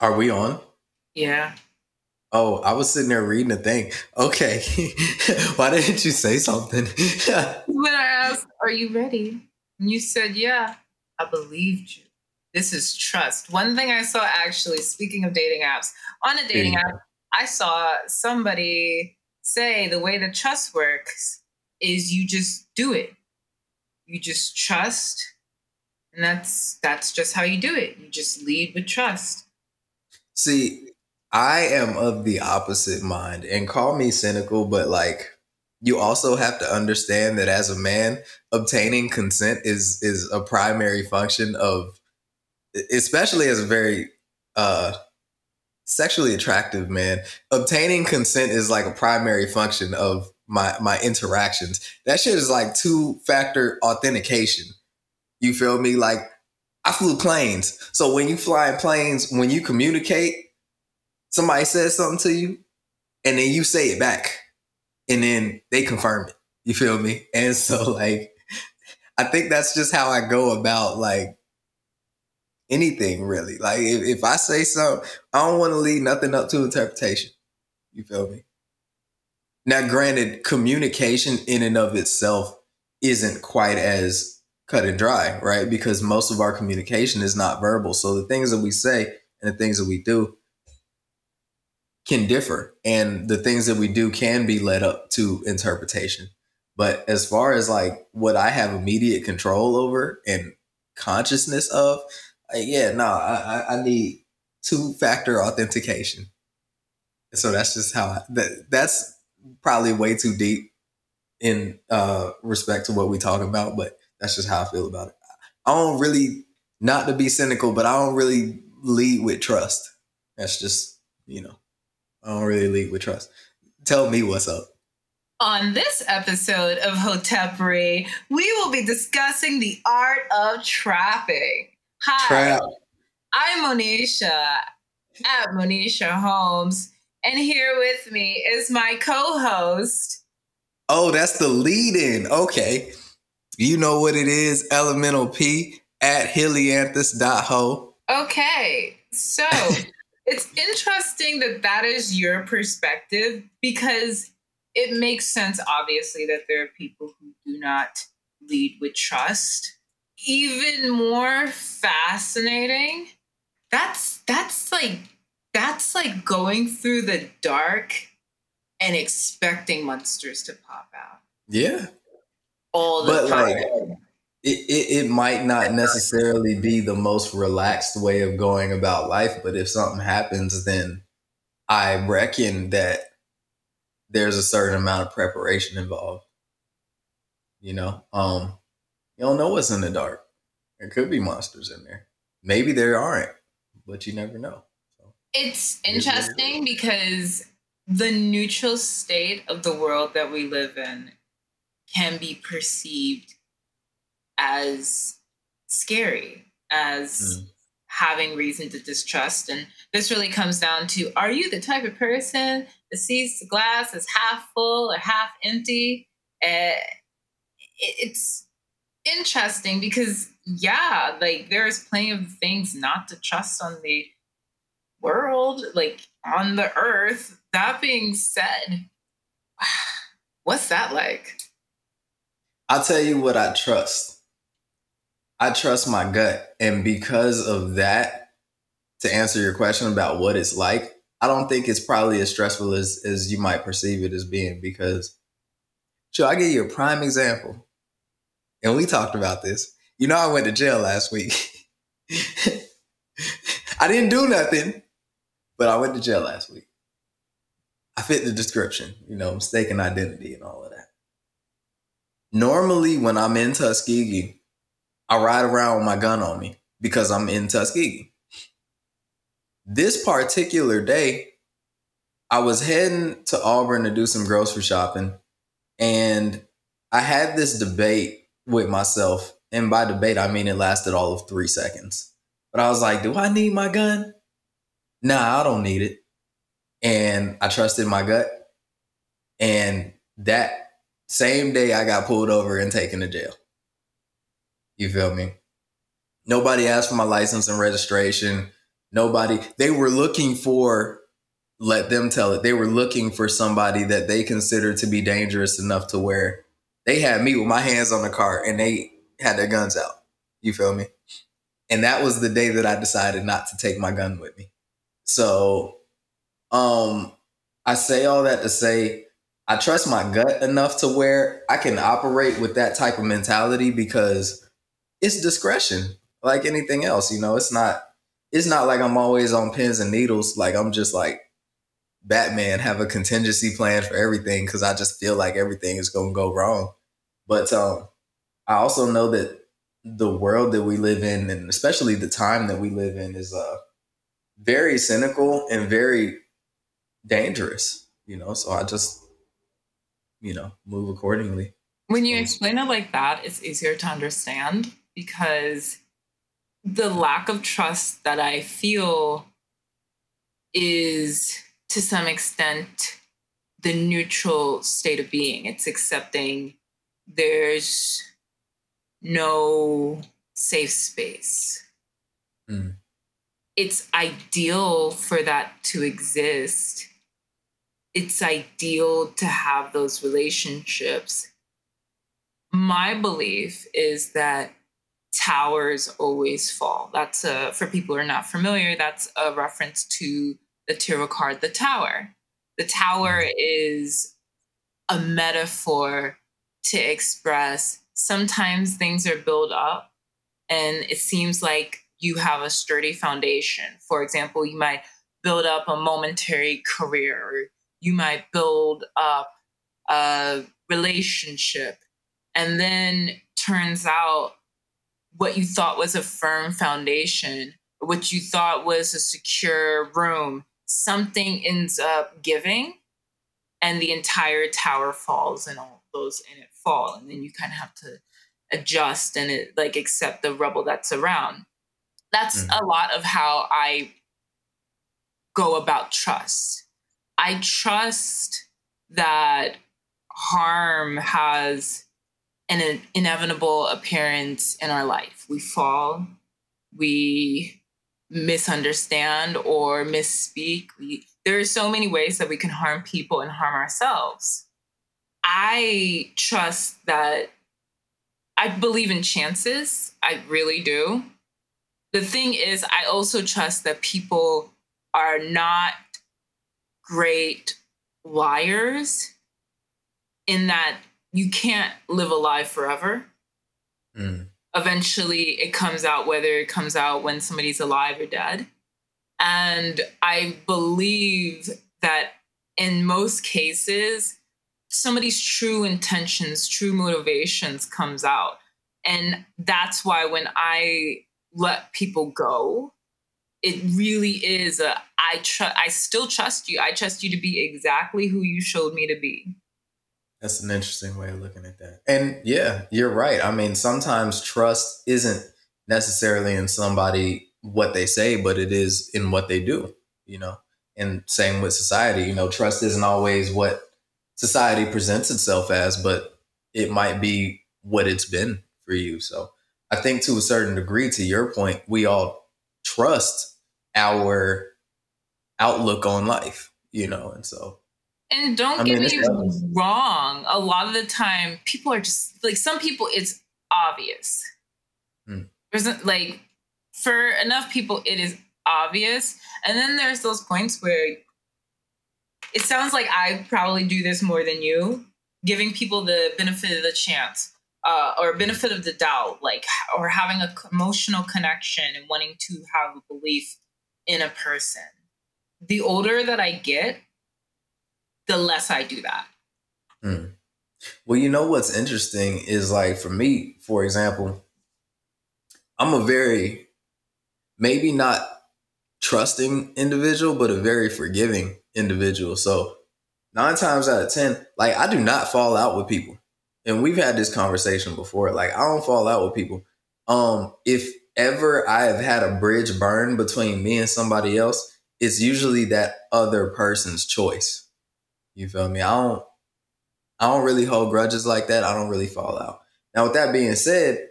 Are we on? Yeah. Oh, I was sitting there reading the thing. Okay. Why didn't you say something? when I asked, Are you ready? And you said, Yeah, I believed you. This is trust. One thing I saw actually, speaking of dating apps, on a dating Yeah. app, I saw somebody say the way that trust works is you just do it. You just trust, and that's that's just how you do it. You just lead with trust. See, I am of the opposite mind, and call me cynical, but like you also have to understand that as a man, obtaining consent is is a primary function of, especially as a very uh, sexually attractive man. Obtaining consent is like a primary function of my my interactions. That shit is like two factor authentication. You feel me? Like I flew planes, so when you fly in planes, when you communicate somebody says something to you and then you say it back and then they confirm it. You feel me? And so like i think that's just how i go about like anything really. Like if, if i say something i don't want to leave nothing up to interpretation. You feel me? Now granted communication in and of itself isn't quite as cut and dry right? Because most of our communication is not verbal. So the things that we say and the things that we do can differ. And the things that we do can be led up to interpretation. But as far as like what i have immediate control over and consciousness of like, yeah no I, I- need two factor authentication. So that's just how I, that that's probably way too deep in uh respect to what we talk about but that's just how i feel about it i don't really not to be cynical but i don't really lead with trust that's just you know I don't really lead with trust. Tell me what's up. On this episode of Hotepery, we will be discussing the art of trapping. Hi, Trap. I'm Monisha at Monisha Holmes, and here with me is my co-host. Oh, that's the lead in. Okay. You know what it is. Elemental P at helianthus.ho. Okay, so it's interesting that that is your perspective because it makes sense, obviously, that there are people who do not lead with trust. Even more fascinating, that's that's like that's like going through the dark and expecting monsters to pop out Yeah. All the But time. like it, it, it might not necessarily be the most relaxed way of going about life, but if something happens, then I reckon that there's a certain amount of preparation involved. You know, um, you don't know what's in the dark. There could be monsters in there. Maybe there aren't, but you never know. So, It's It is what it is. interesting because the neutral state of the world that we live in can be perceived as scary, as Mm. having reason to distrust. And this really comes down to are you the type of person that sees the glass as half full or half empty? Uh, it's interesting because, yeah, like there's plenty of things not to trust on the world, like on the earth. That being said, what's that like? I'll tell you what I trust. I trust my gut. And because of that, to answer your question about what it's like, I don't think it's probably as stressful as, as you might perceive it as being because, sure, I give you a prime example. And we talked about this. You know, I went to jail last week. I didn't do nothing, but I went to jail last week. I fit the description, you know, mistaken identity and all of that. Normally, when I'm in Tuskegee, I ride around with my gun on me because I'm in Tuskegee. This particular day, I was heading to Auburn to do some grocery shopping, and I had this debate with myself. And by debate, I mean it lasted all of three seconds. But I was like, do I need my gun? Nah, I don't need it. And I trusted my gut. And that same day, I got pulled over and taken to jail. You feel me? Nobody asked for my license and registration. Nobody, they were looking for, let them tell it, they were looking for somebody that they considered to be dangerous enough to where they had me with my hands on the car and they had their guns out. You feel me? And that was the day that I decided not to take my gun with me. So, um, I say all that to say I trust my gut enough to where I can operate with that type of mentality because it's discretion like anything else, you know. It's not it's not like I'm always on pins and needles like I'm just like Batman have a contingency plan for everything cuz I just feel like everything is going to go wrong. But um I also know that the world that we live in and especially the time that we live in is uh very cynical and very dangerous, you know. So I just you know, move accordingly. When you explain it like that, it's easier to understand because the lack of trust that I feel is to some extent the neutral state of being. It's accepting there's no safe space. Mm. It's ideal for that to exist. It's ideal to have those relationships. My belief is that towers always fall. That's a, for people who are not familiar, that's a reference to the tarot card, the tower. The tower mm. is a metaphor to express sometimes things are built up and it seems like you have a sturdy foundation. For example, you might build up a momentary career, or you might build up a relationship, and then turns out what you thought was a firm foundation, what you thought was a secure room, something ends up giving, and the entire tower falls and all those in it fall. And then you kind of have to adjust and it, like accept the rubble that's around. That's mm-hmm. a lot of how i go about trust i trust that harm has an inevitable appearance in our life we fall we misunderstand or misspeak we there are so many ways that we can harm people and harm ourselves I trust that I believe in chances. I really do. The thing is, I also trust that people are not great liars in that you can't live a lie forever. Mm. Eventually, it comes out whether it comes out when somebody's alive or dead. And I believe that in most cases, somebody's true intentions, true motivations comes out. And that's why when I let people go, it really is a I trust I still trust you. I trust you to be exactly who you showed me to be. That's an interesting way of looking at that. And yeah, you're right. I mean, sometimes trust isn't necessarily in somebody what they say, but it is in what they do, you know. And same with society, you know, trust isn't always what society presents itself as, but it might be what it's been for you. So I think to a certain degree, to your point, we all trust our outlook on life, you know, and so. And don't I get mean, me wrong. A lot of the time, people are just like some people. It's obvious. Hmm. There's like for enough people, it is obvious, and then there's those points where it sounds like I probably do this more than you, giving people the benefit of the chance uh, or benefit of the doubt, like or having a emotional connection and wanting to have a belief in a person. The older that I get, the less I do that. Hmm. Well, you know what's interesting is like for me, for example, I'm a very maybe not trusting individual, but a very forgiving individual. So nine times out of 10, like I do not fall out with people. And we've had this conversation before. Like I don't fall out with people. Um, if ever I have had a bridge burn between me and somebody else, it's usually that other person's choice. You feel me? I don't I don't really hold grudges like that. I don't really fall out. Now, with that being said,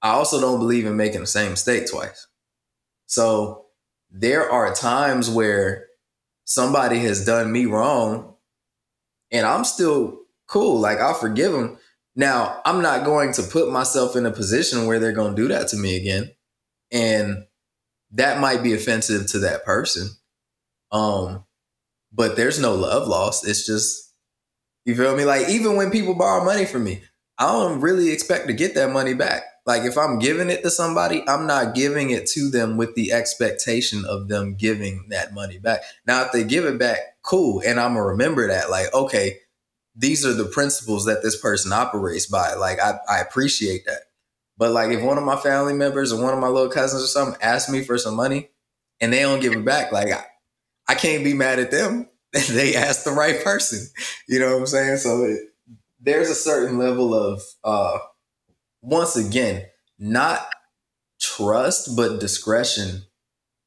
I also don't believe in making the same mistake twice. So there are times where somebody has done me wrong and I'm still cool. Like I'll forgive them. Now, I'm not going to put myself in a position where they're going to do that to me again. And that might be offensive to that person. Um, but there's no love lost. It's just, you feel me? Like, even when people borrow money from me, I don't really expect to get that money back. Like, if I'm giving it to somebody, I'm not giving it to them with the expectation of them giving that money back. Now, if they give it back, cool. And I'm going to remember that. Like, okay, these are the principles that this person operates by. Like, I, I appreciate that. But like, if one of my family members or one of my little cousins or something asks me for some money and they don't give it back, like, I, I can't be mad at them. they asked the right person. You know what I'm saying? So it, there's a certain level of, uh, once again, not trust, but discretion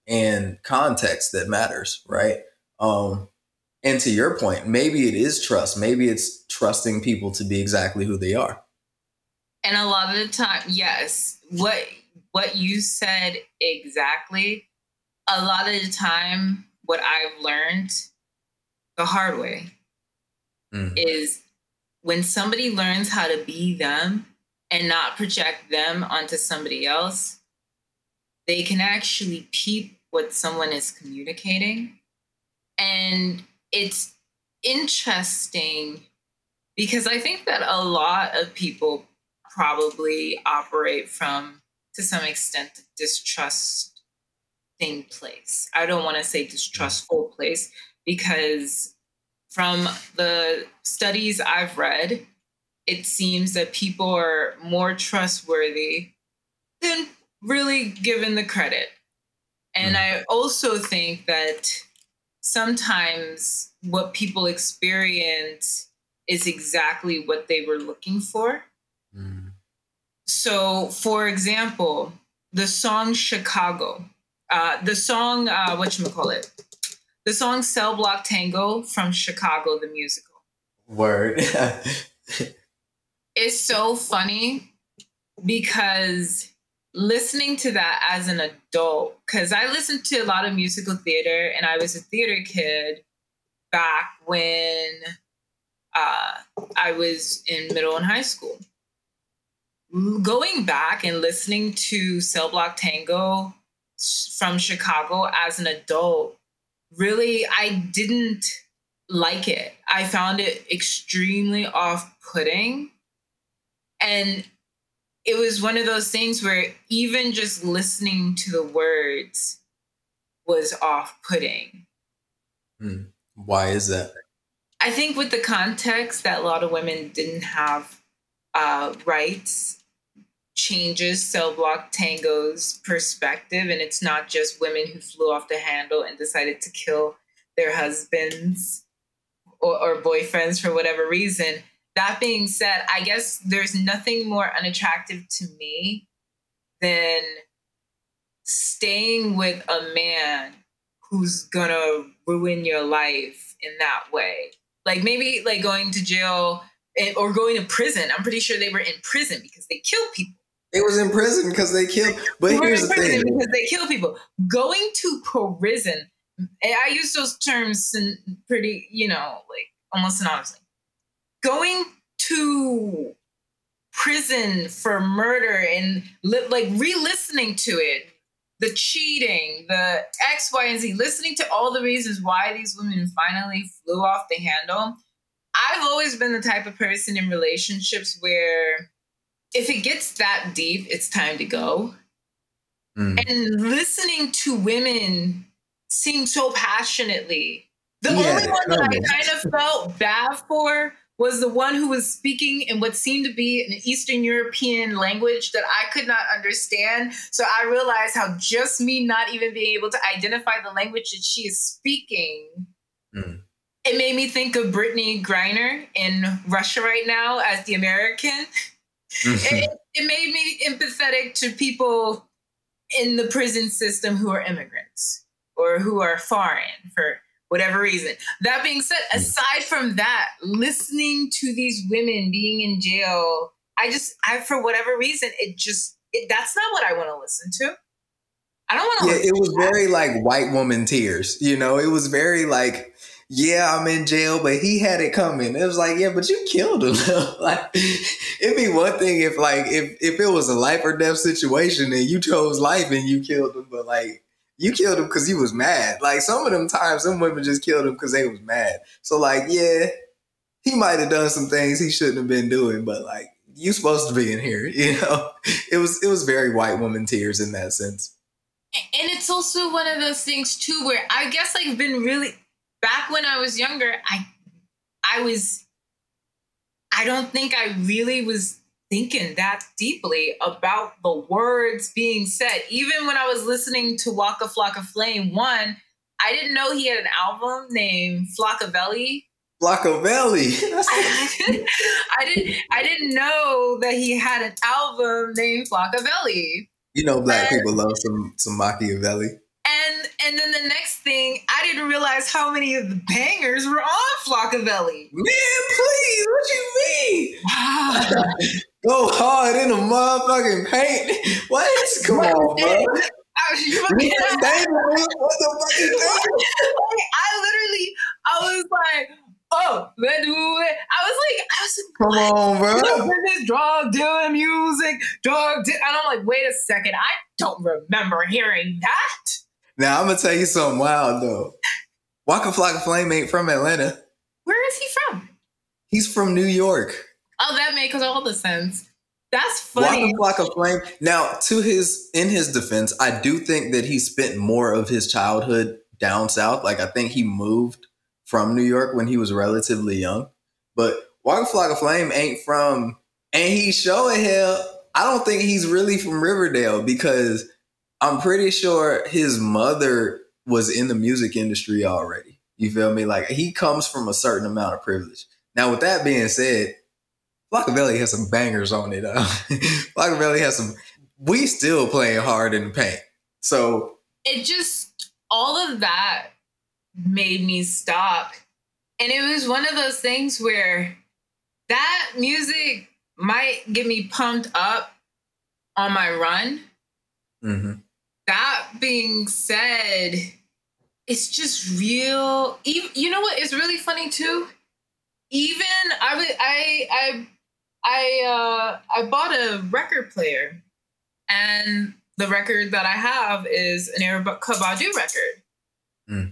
and context that matters, right? Um, and to your point, maybe it is trust. Maybe it's trusting people to be exactly who they are. And a lot of the time, yes, what what you said exactly. A lot of the time, what I've learned the hard way mm. is when somebody learns how to be them and not project them onto somebody else, they can actually peep what someone is communicating. And it's interesting because I think that a lot of people probably operate from, to some extent, distrusting place. I don't want to say distrustful place because from the studies I've read, it seems that people are more trustworthy than really given the credit. And mm-hmm. I also think that sometimes what people experience is exactly what they were looking for. Mm. So, for example, the song Chicago, uh, the song, uh, whatchamacallit, the song Cell Block Tango from Chicago, the musical. Word. it's so funny because listening to that as an adult, because I listened to a lot of musical theater and I was a theater kid back when uh, I was in middle and high school. Going back and listening to Cell Block Tango from Chicago as an adult, really, I didn't like it. I found it extremely off putting. And it was one of those things where even just listening to the words was off putting. Hmm. Why is that? I think with the context that a lot of women didn't have uh, rights changes Cell Block Tango's perspective. And it's not just women who flew off the handle and decided to kill their husbands or, or boyfriends for whatever reason that being said, I guess there's nothing more unattractive to me than staying with a man who's gonna ruin your life in that way. Like maybe like going to jail eh, or going to prison. I'm pretty sure they were in prison because they killed people. They was in prison because they killed. But they here's the thing: because they kill people. Going to prison. Eh, I use those terms pretty, you know, like almost synonymously going to prison for murder and li- like re-listening to it the cheating the x y and z listening to all the reasons why these women finally flew off the handle. I've always been the type of person in relationships where if it gets that deep it's time to go. Mm. and listening to women sing so passionately the yeah, only one that i kind of felt bad for was the one who was speaking in what seemed to be an Eastern European language that I could not understand. So I realized how just me not even being able to identify the language that she is speaking. Mm. It made me think of Brittney Griner in Russia right now as the American. It, it made me empathetic to people in the prison system who are immigrants or who are foreign for whatever reason. That being said, aside from that, listening to these women being in jail, I just, I for whatever reason, it just, it, that's not what I want to listen to. I don't want to. Yeah, it was very like white woman tears. You know, it was very like yeah, I'm in jail, but he had it coming. It was like, yeah, but you killed him. like, it'd be one thing if like if if it was a life or death situation and you chose life and you killed him, but like you killed him because he was mad. Like some of them times, some women just killed him because they was mad. So like, yeah, he might have done some things he shouldn't have been doing, but like you supposed to be in here, you know. It was it was very white woman tears in that sense. And it's also one of those things too where I guess I've been really back when I was younger, I I was I don't think I really was thinking that deeply about the words being said. Even when I was listening to Waka Flocka Flame one, I didn't know he had an album named Flockaveli. Flockaveli. I, didn't, I didn't I didn't know that he had an album named Flockaveli. You know black and, people love some some Machiavelli. And and then the next thing, I didn't realize how many of the bangers were on Flockaveli. Man, please, what you mean? Go hard in the motherfucking paint. What? Come on, bro. I what the fuck is that? I literally, I was like, oh, let's do it. I was like, I was like, come on, bro. This drug dealing music, drug, and I'm like, wait a second, I don't remember hearing that. Now I'm gonna tell you something wild though. Waka Flocka Flame ain't from Atlanta. Where is he from? He's from New York. Oh, that makes all the sense. That's funny. Waka Flocka Flame. Now, to his in his defense, I do think that he spent more of his childhood down south. Like I think he moved from New York when he was relatively young. But Waka Flocka Flame ain't from, and he's showing hell. I don't think he's really from Riverdale because I'm pretty sure his mother was in the music industry already. You feel me? Like he comes from a certain amount of privilege. Now, with that being said, Flockaveli has some bangers on it. Uh, Flockaveli has some. We still playing hard in the paint. So it just all of that made me stop, and it was one of those things where that music might get me pumped up on my run. Mm-hmm that being said, it's just real. Even, you know what is really funny too? Even I I I I uh I bought a record player, and the record that I have is an Erykah Badu record. Mm.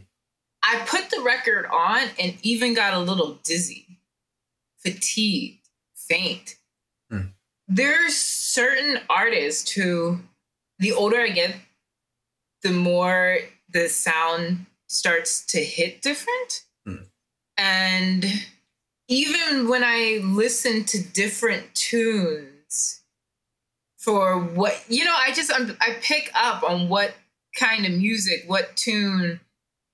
I put the record on and even got a little dizzy, fatigued, faint. Mm. There's certain artists who, the older I get, the more the sound starts to hit different. Mm. And even when I listen to different tunes for what, you know, I just, I'm, I pick up on what kind of music, what tune.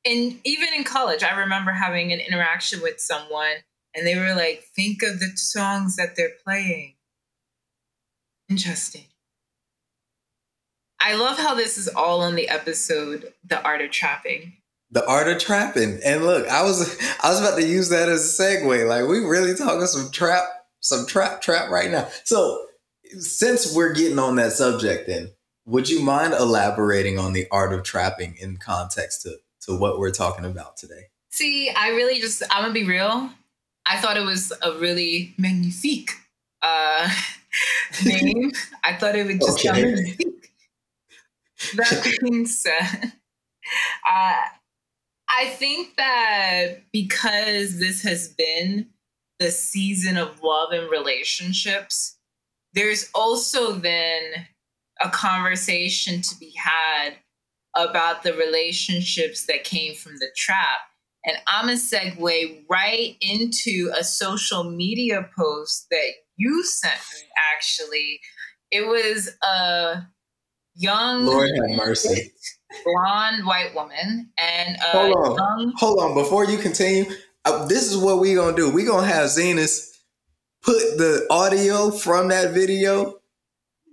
And even in college, I remember having an interaction with someone and they were like, think of the songs that they're playing. Interesting. I love how this is all on the episode, The Art of Trapping. The art of trapping. And look, I was I was about to use that as a segue. Like we really talking some trap, some trap trap right now. So since we're getting on that subject then, would you mind elaborating on the art of trapping in context to, to what we're talking about today? See, I really just I'm gonna be real. I thought it was a really magnifique uh name. I thought it would just okay. sound magnifique that being said, uh, I think that because this has been the season of love and relationships, there's also then a conversation to be had about the relationships that came from the trap. And I'm to segue right into a social media post that you sent me, actually. It was a young Lord have mercy. Blonde white woman and hold on, young- hold on. Before you continue, uh, this is what we gonna do. We gonna have Zenas put the audio from that video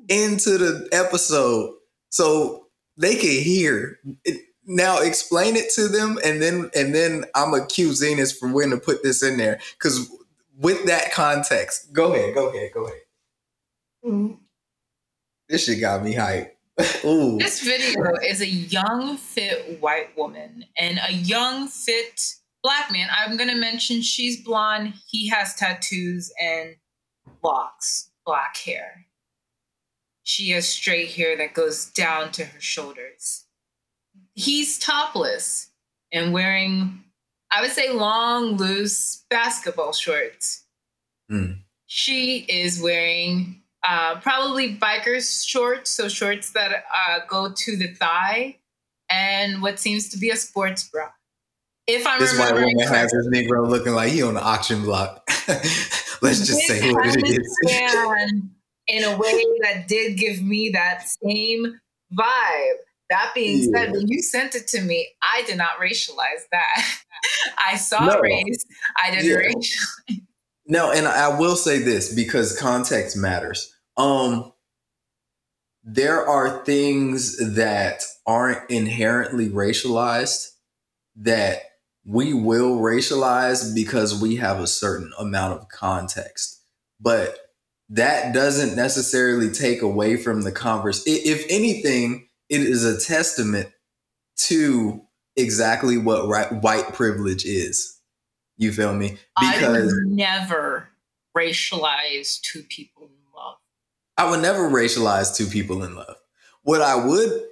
into the episode so they can hear. It, now explain it to them, and then and then I'm gonna accuse Zenas for when to put this in there because with that context, go ahead, go ahead, go ahead. Mm-hmm. This shit got me hyped. Ooh. This video is a young, fit white woman and a young, fit black man. I'm going to mention she's blonde. He has tattoos and locks, black hair. She has straight hair that goes down to her shoulders. He's topless and wearing, I would say, long, loose basketball shorts. Mm. She is wearing uh, probably biker's shorts, so shorts that uh, go to the thigh, and what seems to be a sports bra. If I'm this white woman has this Negro looking like he on the auction block. Let's just say what it is. in a way that did give me that same vibe. That being yeah. said, when you sent it to me, I did not racialize that. I saw no. race. I didn't yeah. racialize. No, and I will say this because context matters. Um, there are things that aren't inherently racialized that we will racialize because we have a certain amount of context. But that doesn't necessarily take away from the converse. If anything, it is a testament to exactly what right, white privilege is. You feel me? Because I would never racialize two people. I would never racialize two people in love. What I would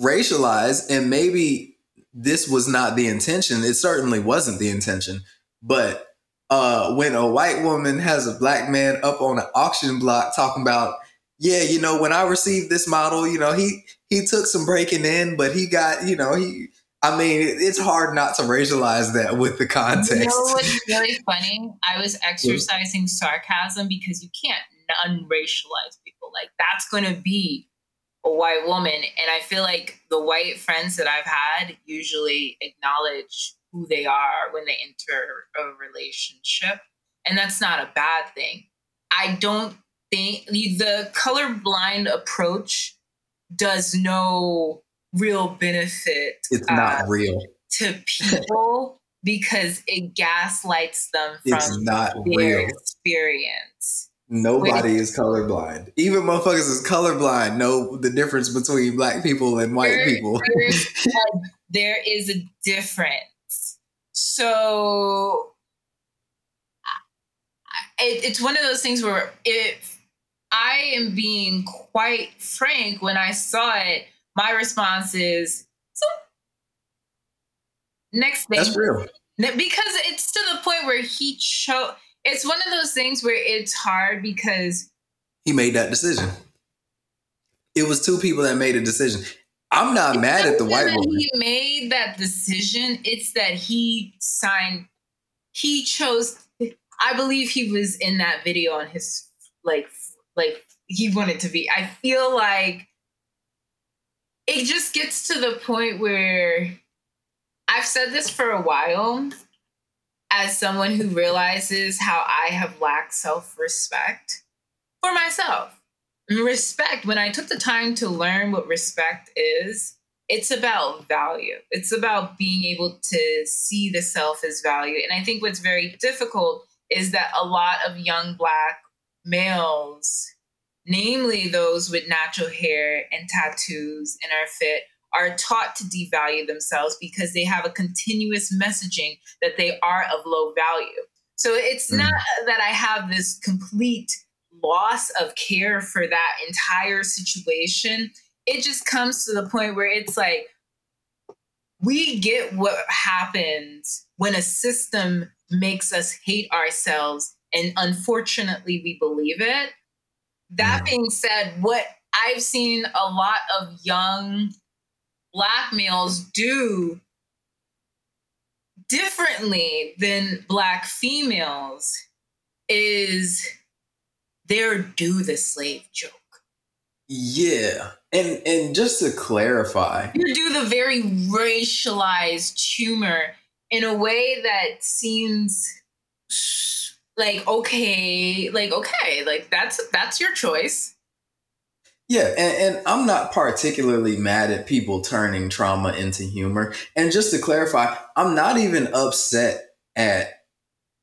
racialize, and maybe this was not the intention, it certainly wasn't the intention, but uh, when a white woman has a black man up on an auction block talking about, yeah, you know, when I received this model, you know, he he took some breaking in, but he got, you know, he I mean, it's hard not to racialize that with the context. You know what's really funny? I was exercising sarcasm because you can't unracialize. Like that's going to be a white woman, and I feel like the white friends that I've had usually acknowledge who they are when they enter a relationship, and that's not a bad thing. I don't think the colorblind approach does no real benefit. It's not uh, real to people because it gaslights them from it's not their real. experience. Nobody is colorblind. Even motherfuckers is colorblind know the difference between black people and white there, people. there is a difference. So it, it's one of those things where if I am being quite frank when I saw it, my response is so next thing. That's real. Because it's to the point where he chose. It's one of those things where it's hard because he made that decision. It was two people that made a decision. I'm not mad at the white woman. He made that decision. It's that he signed. He chose. I believe he was in that video on his like like he wanted to be. I feel like it just gets to the point where I've said this for a while as someone who realizes how I have lacked self respect for myself. Respect, when I took the time to learn what respect is, it's about value. It's about being able to see the self as value. And I think what's very difficult is that a lot of young Black males namely those with natural hair and tattoos and are fit, are taught to devalue themselves because they have a continuous messaging that they are of low value. So it's mm. not that I have this complete loss of care for that entire situation. It just comes to the point where it's like, we get what happens when a system makes us hate ourselves. And unfortunately, we believe it. That being said, what I've seen a lot of young black males do differently than black females is their do the slave joke. Yeah. And and just to clarify, you do the very racialized humor in a way that seems like okay like okay like that's that's your choice yeah and, and i'm not particularly mad at people turning trauma into humor and just to clarify i'm not even upset at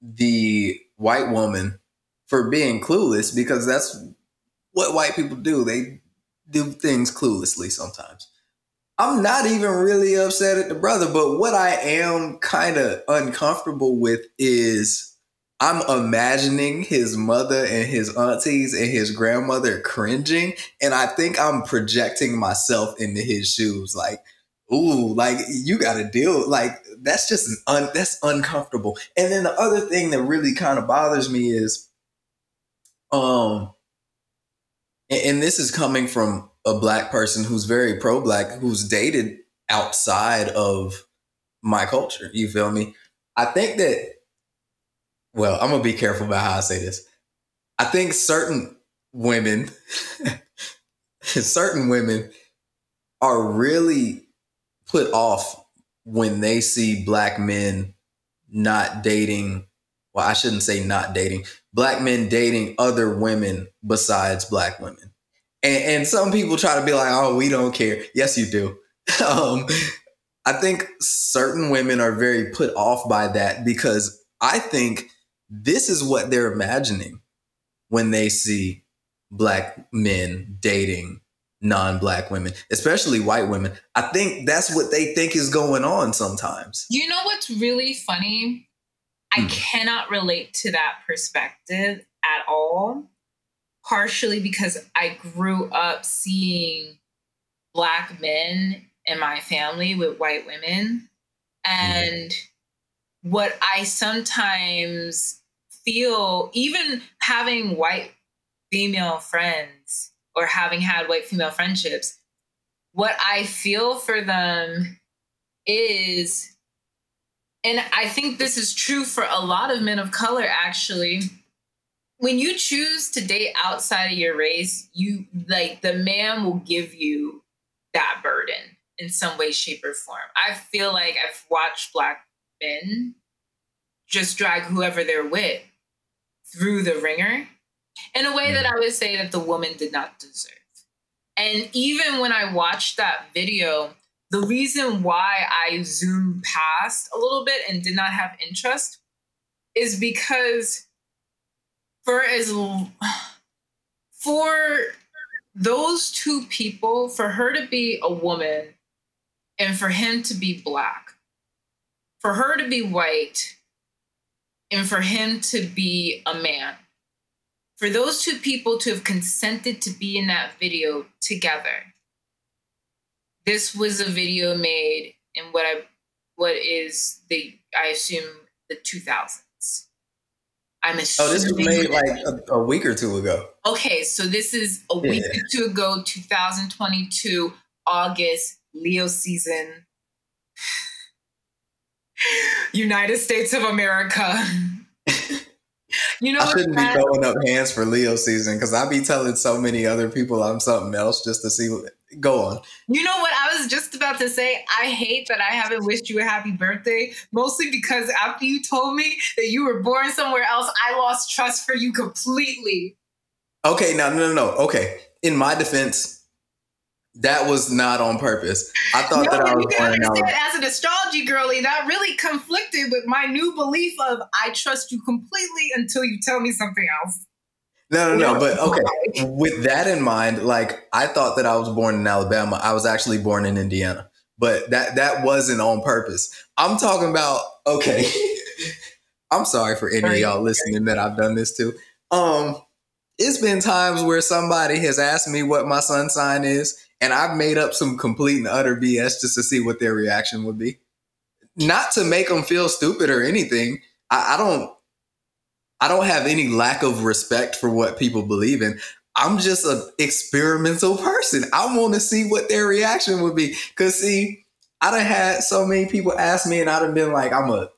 the white woman for being clueless because that's what white people do they do things cluelessly sometimes. I'm not even really upset at the brother, but what I am kind of uncomfortable with is I'm imagining his mother and his aunties and his grandmother cringing, and I think I'm projecting myself into his shoes. Like, ooh, like you got to deal. Like that's just un, that's uncomfortable. And then the other thing that really kind of bothers me is, um, and, and this is coming from a black person who's very pro black, who's dated outside of my culture. You feel me? I think that, well, I'm to be careful about how I say this. I think certain women, certain women are really put off when they see black men not dating. Well, I shouldn't say not dating, black men dating other women besides black women. And, and some people try to be like, oh, we don't care. Yes, you do. um, I think certain women are very put off by that because I think this is what they're imagining when they see black men dating non-black women, especially white women. I think that's what they think is going on sometimes. You know what's really funny? I hmm. cannot relate to that perspective at all partially because I grew up seeing black men in my family with white women. And mm-hmm. what I sometimes feel, even having white female friends or having had white female friendships, what I feel for them is, and I think this is true for a lot of men of color actually when you choose to date outside of your race, you like the man will give you that burden in some way, shape, or form. I feel like I've watched black men just drag whoever they're with through the ringer in a way that mm. I would say that the woman did not deserve. And even when I watched that video, the reason why I zoomed past a little bit and did not have interest is because for as for those two people, for her to be a woman and for him to be black, for her to be white and for him to be a man, for those two people to have consented to be in that video together. This was a video made in what I what is the I assume the 2000s. I'm assuming. Oh, this was made like a, a, week or two ago. Okay, so this is a week yeah. or two ago, 2022, August, Leo season. United States of America. you know, I shouldn't be throwing up hands for Leo season because I'd be telling so many other people I'm something else just to see what, Go on. You know what I was just about to say? I hate that I haven't wished you a happy birthday, mostly because after you told me that you were born somewhere else, I lost trust for you completely. Okay, now no no no. Okay. In my defense, that was not on purpose. I thought no, that I was you born understand, as an astrology girly, that really conflicted with my new belief of I trust you completely until you tell me something else. No, no, no. But okay, with that in mind, like I thought that I was born in Alabama. I was actually born in Indiana, but that that wasn't on purpose. I'm talking about okay. I'm sorry for any of y'all listening that I've done this to. Um, it's been times where somebody has asked me what my sun sign is, and I've made up some complete and utter BS just to see what their reaction would be. Not to make them feel stupid or anything. I, I don't I don't have any lack of respect for what people believe in. I'm just an experimental person. I want to see what their reaction would be. Cause see, I'd have had so many people ask me, and I'd have been like, I'm a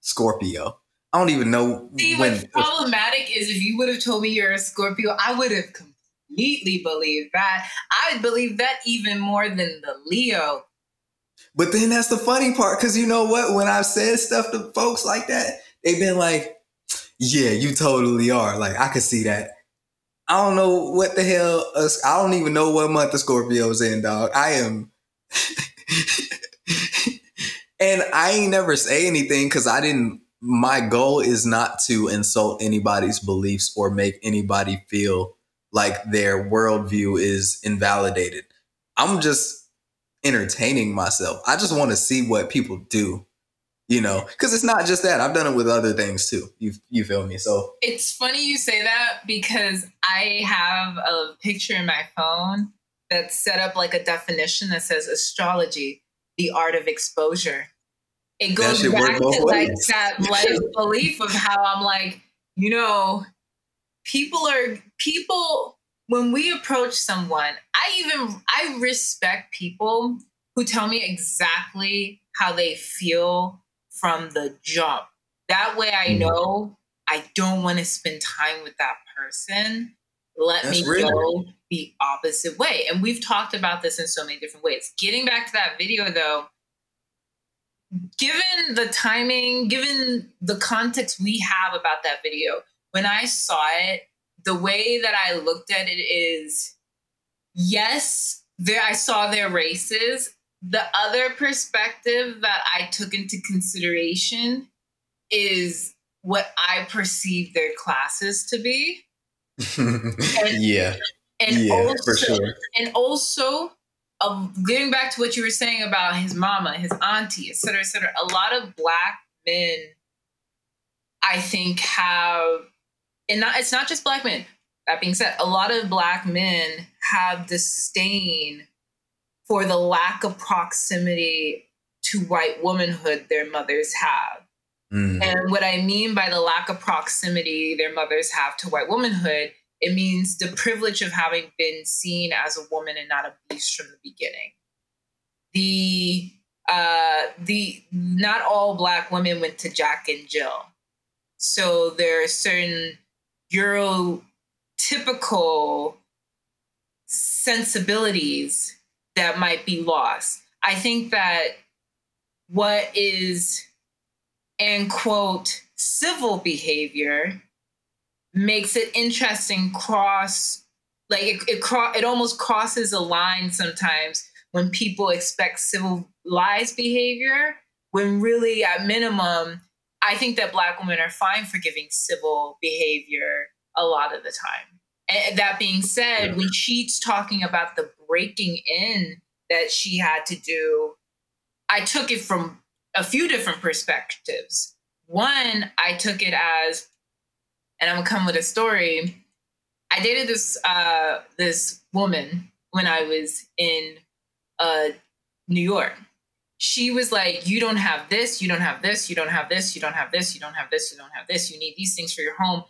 Scorpio. I don't even know. See, when, what's problematic is if you would have told me you're a Scorpio, I would have completely believed that. I believe that even more than the Leo. But then that's the funny part, because you know what? When I've said stuff to folks like that, they've been like, yeah, you totally are. Like I could see that. I don't know what the hell. I don't even know what month the Scorpio's in, dog. I am. and I ain't never say anything because I didn't. My goal is not to insult anybody's beliefs or make anybody feel like their worldview is invalidated. I'm just entertaining myself. I just want to see what people do, you know, because it's not just that. I've done it with other things too. You you feel me? So it's funny you say that because I have a picture in my phone that's set up like a definition that says astrology, the art of exposure. It goes back to like that life belief of how I'm like, you know, people are people when we approach someone, I even I respect people who tell me exactly how they feel from the jump. That way I mm. know I don't want to spend time with that person. Let That's me really- go the opposite way. And we've talked about this in so many different ways. Getting back to that video though, given the timing, given the context we have about that video, when I saw it, the way that I looked at it is yes, there I saw their races. The other perspective that I took into consideration is what I perceive their classes to be. and, yeah. And yeah, also, for sure. And also, um, getting back to what you were saying about his mama, his auntie, et cetera, et cetera, a lot of black men, I think, have and not, it's not just black men. That being said, a lot of black men have disdain for the lack of proximity to white womanhood their mothers have. Mm. And what I mean by the lack of proximity their mothers have to white womanhood, it means the privilege of having been seen as a woman and not a beast from the beginning. The uh, the not all black women went to Jack and Jill, so there are certain Eurotypical sensibilities that might be lost. I think that what is, and quote, civil behavior makes it interesting cross like it it, cro- it almost crosses a line sometimes when people expect civilized behavior when really at minimum I think that black women are fine for giving civil behavior a lot of the time. And that being said, when she's talking about the breaking in that she had to do, I took it from a few different perspectives. One, I took it as, and I'm gonna come with a story. I dated this uh, this woman when I was in uh, New York, she was like, You don't have this, you don't have this, you don't have this, you don't have this, you don't have this, you don't have this, you need these things for your home.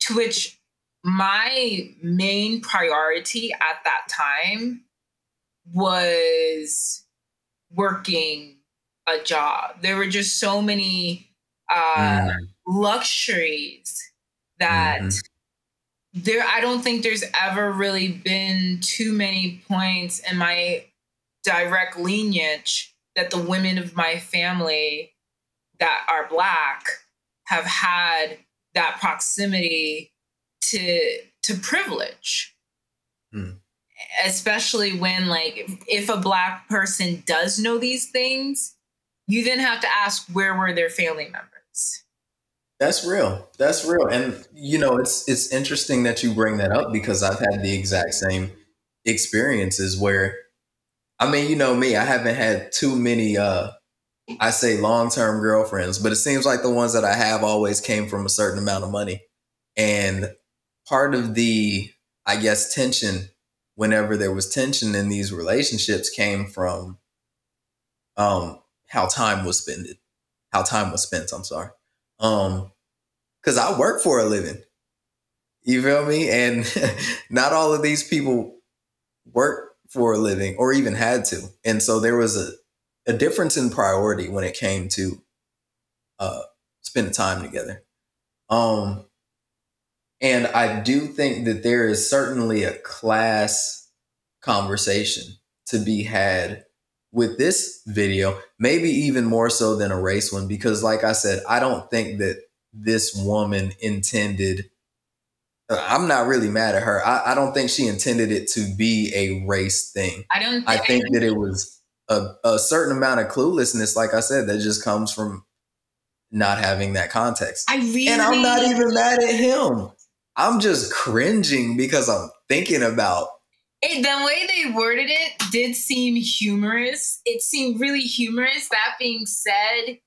To which my main priority at that time was working a job. There were just so many uh, mm. luxuries that mm-hmm. there, I don't think there's ever really been too many points in my direct lineage that the women of my family that are black have had that proximity to to privilege. Hmm. especially when like if a black person does know these things you then have to ask where were their family members? That's real. That's real. And you know it's it's interesting that you bring that up because i've had the exact same experiences where I mean, you know me, I haven't had too many uh I say long-term girlfriends, but it seems like the ones that I have always came from a certain amount of money. And part of the I guess tension whenever there was tension in these relationships came from um how time was spent how time was spent, I'm sorry. Um cuz I work for a living. You feel me? And not all of these people work for a living or even had to. And so there was a, a difference in priority when it came to uh, spending time together. Um, and I do think that there is certainly a class conversation to be had with this video, maybe even more so than a race one, because like I said, I don't think that this woman intended I'm not really mad at her. I, I, don't think she intended it to be a race thing. I don't. Think I think that it was a, a certain amount of cluelessness, like I said, that just comes from not having that context. I really and I'm not even mad at him. I'm just cringing because I'm thinking about it, the way they worded it did seem humorous. It seemed really humorous. That being said,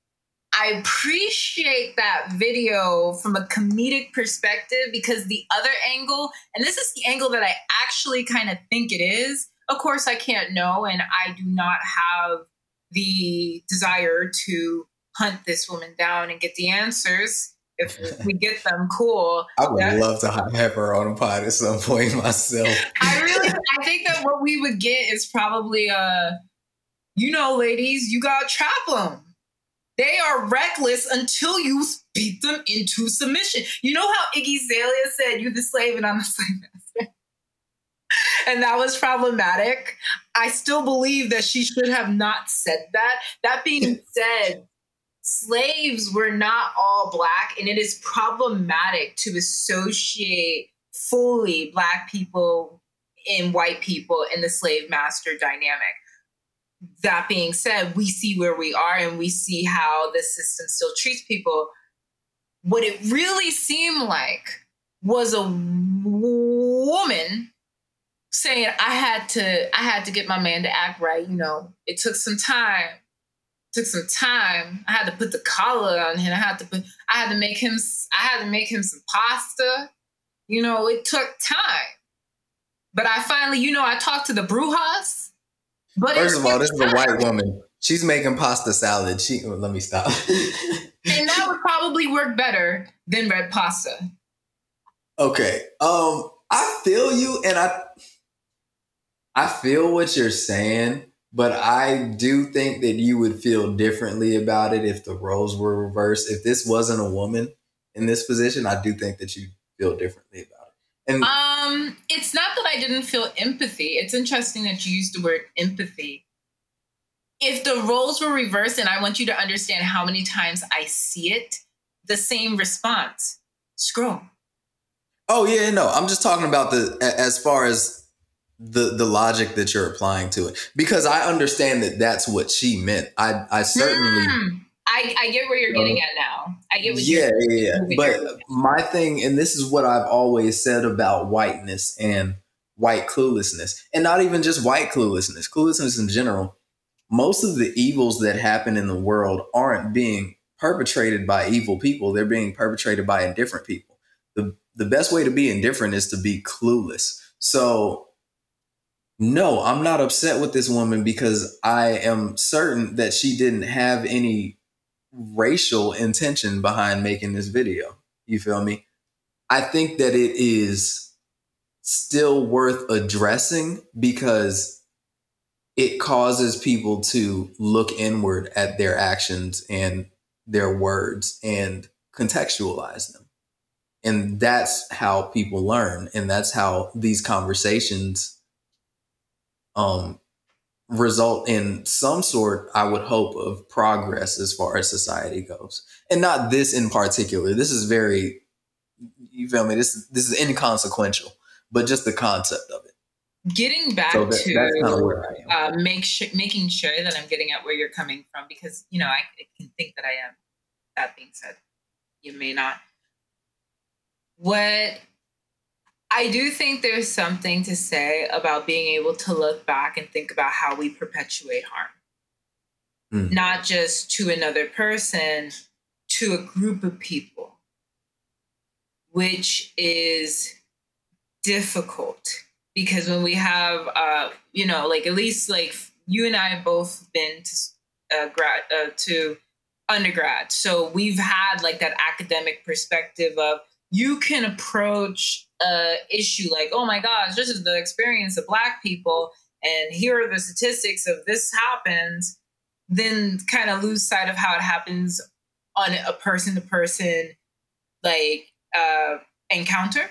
I appreciate that video from a comedic perspective because the other angle, and this is the angle that I actually kind of think it is. Of course, I can't know, and I do not have the desire to hunt this woman down and get the answers. If we get them, cool. I would That's, love to have her on a pod at some point myself. I really, I think that what we would get is probably a, uh, you know, ladies, you got trap them they are reckless until you beat them into submission. You know how Iggy Azalea said, "You're the slave and I'm the slave master," and that was problematic. I still believe that she should have not said that. That being said, slaves were not all black, and it is problematic to associate fully black people and white people in the slave master dynamic that being said, we see where we are and we see how the system still treats people. What it really seemed like was a woman saying I had to I had to get my man to act right, you know. It took some time. It took some time. I had to put the collar on him. I had to put I had to make him I had to make him some pasta. You know, it took time. But I finally, you know, I talked to the Brujas but First of all, this is a white woman. She's making pasta salad. She oh, let me stop. and that would probably work better than red pasta. Okay. Um, I feel you, and I I feel what you're saying, but I do think that you would feel differently about it if the roles were reversed. If this wasn't a woman in this position, I do think that you feel differently about it. And um, it's not that I didn't feel empathy. It's interesting that you used the word empathy. If the roles were reversed, and I want you to understand how many times I see it, the same response. Scroll. Oh yeah, no. I'm just talking about the as far as the the logic that you're applying to it because I understand that that's what she meant. I I certainly mm. I, I get where you're getting at now. I get what yeah, yeah, yeah. But my thing, and this is what I've always said about whiteness and white cluelessness, and not even just white cluelessness, cluelessness in general. Most of the evils that happen in the world aren't being perpetrated by evil people; they're being perpetrated by indifferent people. the The best way to be indifferent is to be clueless. So no, I'm not upset with this woman because I am certain that she didn't have any racial intention behind making this video. You feel me? I think that it is still worth addressing because it causes people to look inward at their actions and their words and contextualize them. And that's how people learn. And that's how these conversations um, result in some sort, I would hope, of progress as far as society goes. And not this in particular. This is very, you feel me? This this is inconsequential, but just the concept of it. Getting back so that, to uh, make sh- making sure that I'm getting at where you're coming from, because you know I, I can think that I am. That being said, you may not. What I do think there's something to say about being able to look back and think about how we perpetuate harm. Mm. Not just to another person, to a group of people, which is difficult because when we have, uh, you know, like at least like you and I have both been to uh, grad uh, to undergrad, so we've had like that academic perspective of you can approach a issue like, oh my gosh, this is the experience of Black people, and here are the statistics of this happens, then kind of lose sight of how it happens on a person to person like uh, encounter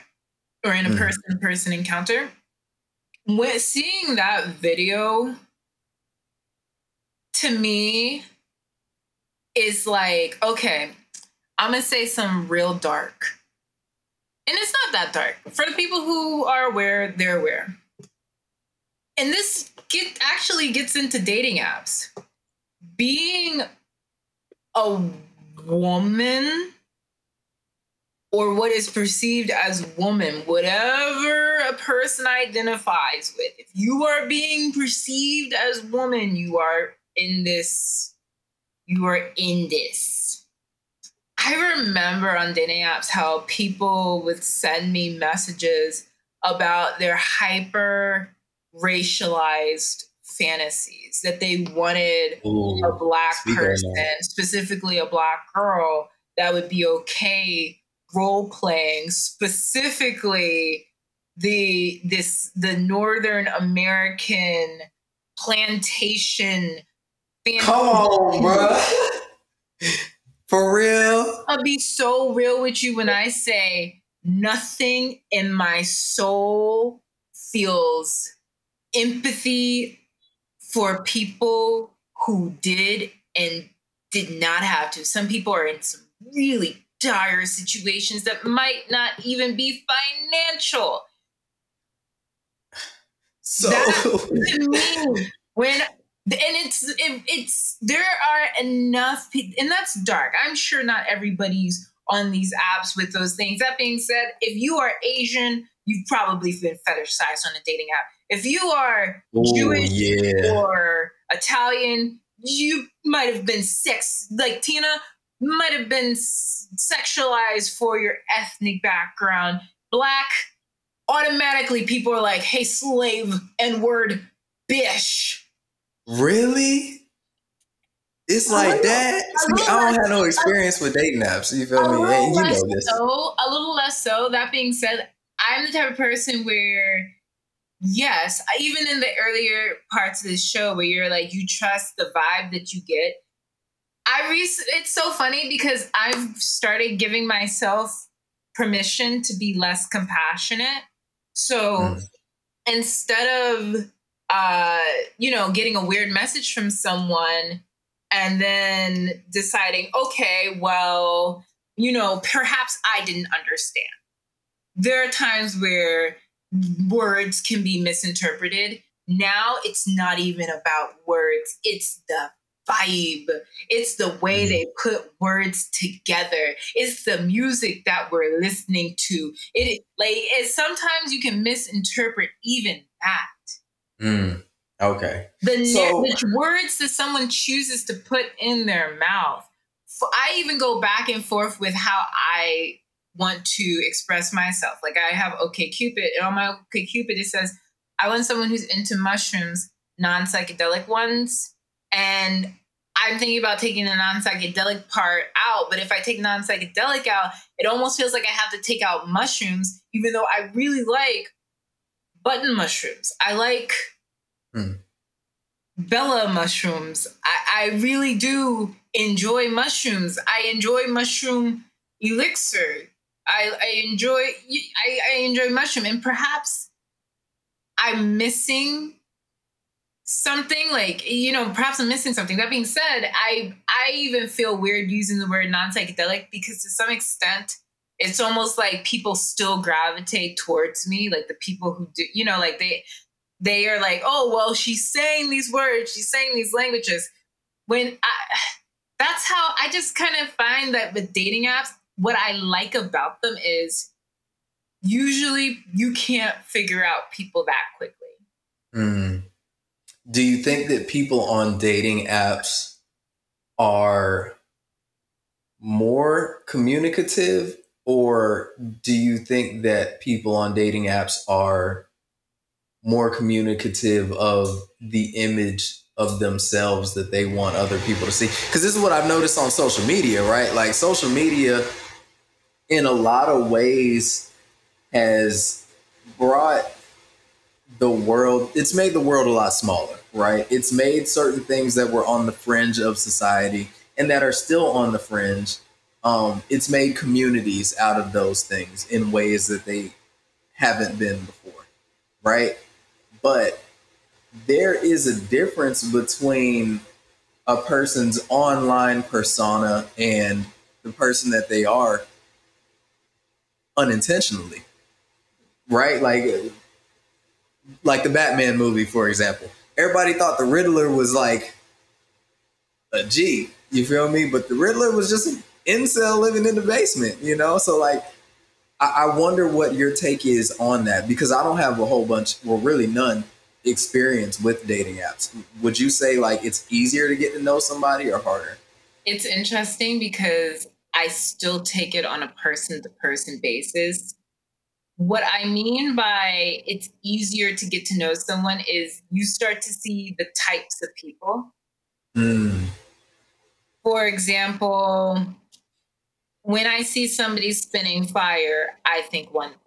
or in a person to person encounter. When seeing that video to me is like, okay, I'm gonna say some real dark and it's not that dark. For the people who are aware, they're aware. And this get actually gets into dating apps. Being a woman or what is perceived as woman, whatever a person identifies with, if you are being perceived as woman, you are in this, you are in this. I remember on dating apps how people would send me messages about their hyper racialized fantasies that they wanted Ooh, a black person, specifically a black girl, that would be okay role playing specifically the this the Northern American plantation. Come on, bro. For real? I'll be so real with you when I say nothing in my soul feels empathy for people who did and did not have to. Some people are in some really dire situations that might not even be financial. So that when and it's it, it's there are enough and that's dark. I'm sure not everybody's on these apps with those things. That being said, if you are Asian, you've probably been fetishized on a dating app. If you are Ooh, Jewish yeah. or Italian, you might have been sex like Tina might have been sexualized for your ethnic background. Black, automatically people are like, "Hey, slave," and word, bish. Really? It's like that. See, I don't have no experience with dating apps. You feel me? And you know this. So, a little less so. That being said, I'm the type of person where yes, even in the earlier parts of the show where you're like you trust the vibe that you get. I re- it's so funny because I've started giving myself permission to be less compassionate. So mm. instead of uh, you know, getting a weird message from someone and then deciding, okay, well, you know, perhaps I didn't understand. There are times where words can be misinterpreted. Now it's not even about words, it's the vibe. It's the way mm-hmm. they put words together. It's the music that we're listening to. It like it, sometimes you can misinterpret even that. Mm, okay. The, so, the words that someone chooses to put in their mouth. I even go back and forth with how I want to express myself. Like I have OK Cupid, and on my OK Cupid it says I want someone who's into mushrooms, non psychedelic ones, and I'm thinking about taking the non psychedelic part out. But if I take non psychedelic out, it almost feels like I have to take out mushrooms, even though I really like button mushrooms. I like mm. Bella mushrooms. I, I really do enjoy mushrooms. I enjoy mushroom elixir. I, I enjoy I, I enjoy mushroom and perhaps I'm missing something like you know perhaps i'm missing something that being said i i even feel weird using the word non-psychedelic because to some extent it's almost like people still gravitate towards me like the people who do you know like they they are like oh well she's saying these words she's saying these languages when i that's how i just kind of find that with dating apps what I like about them is usually you can't figure out people that quickly. Mm. Do you think that people on dating apps are more communicative, or do you think that people on dating apps are more communicative of the image of themselves that they want other people to see? Because this is what I've noticed on social media, right? Like social media in a lot of ways has brought the world it's made the world a lot smaller right it's made certain things that were on the fringe of society and that are still on the fringe um, it's made communities out of those things in ways that they haven't been before right but there is a difference between a person's online persona and the person that they are unintentionally, right? Like, like the Batman movie, for example. Everybody thought the Riddler was like a G, you feel me? But the Riddler was just an incel living in the basement, you know? So like I, I wonder what your take is on that because I don't have a whole bunch, well, really none experience with dating apps. Would you say like it's easier to get to know somebody or harder? It's interesting because I still take it on a person to person basis. What I mean by it's easier to get to know someone is you start to see the types of people. Mm. For example, when I see somebody spinning fire, I think one thing.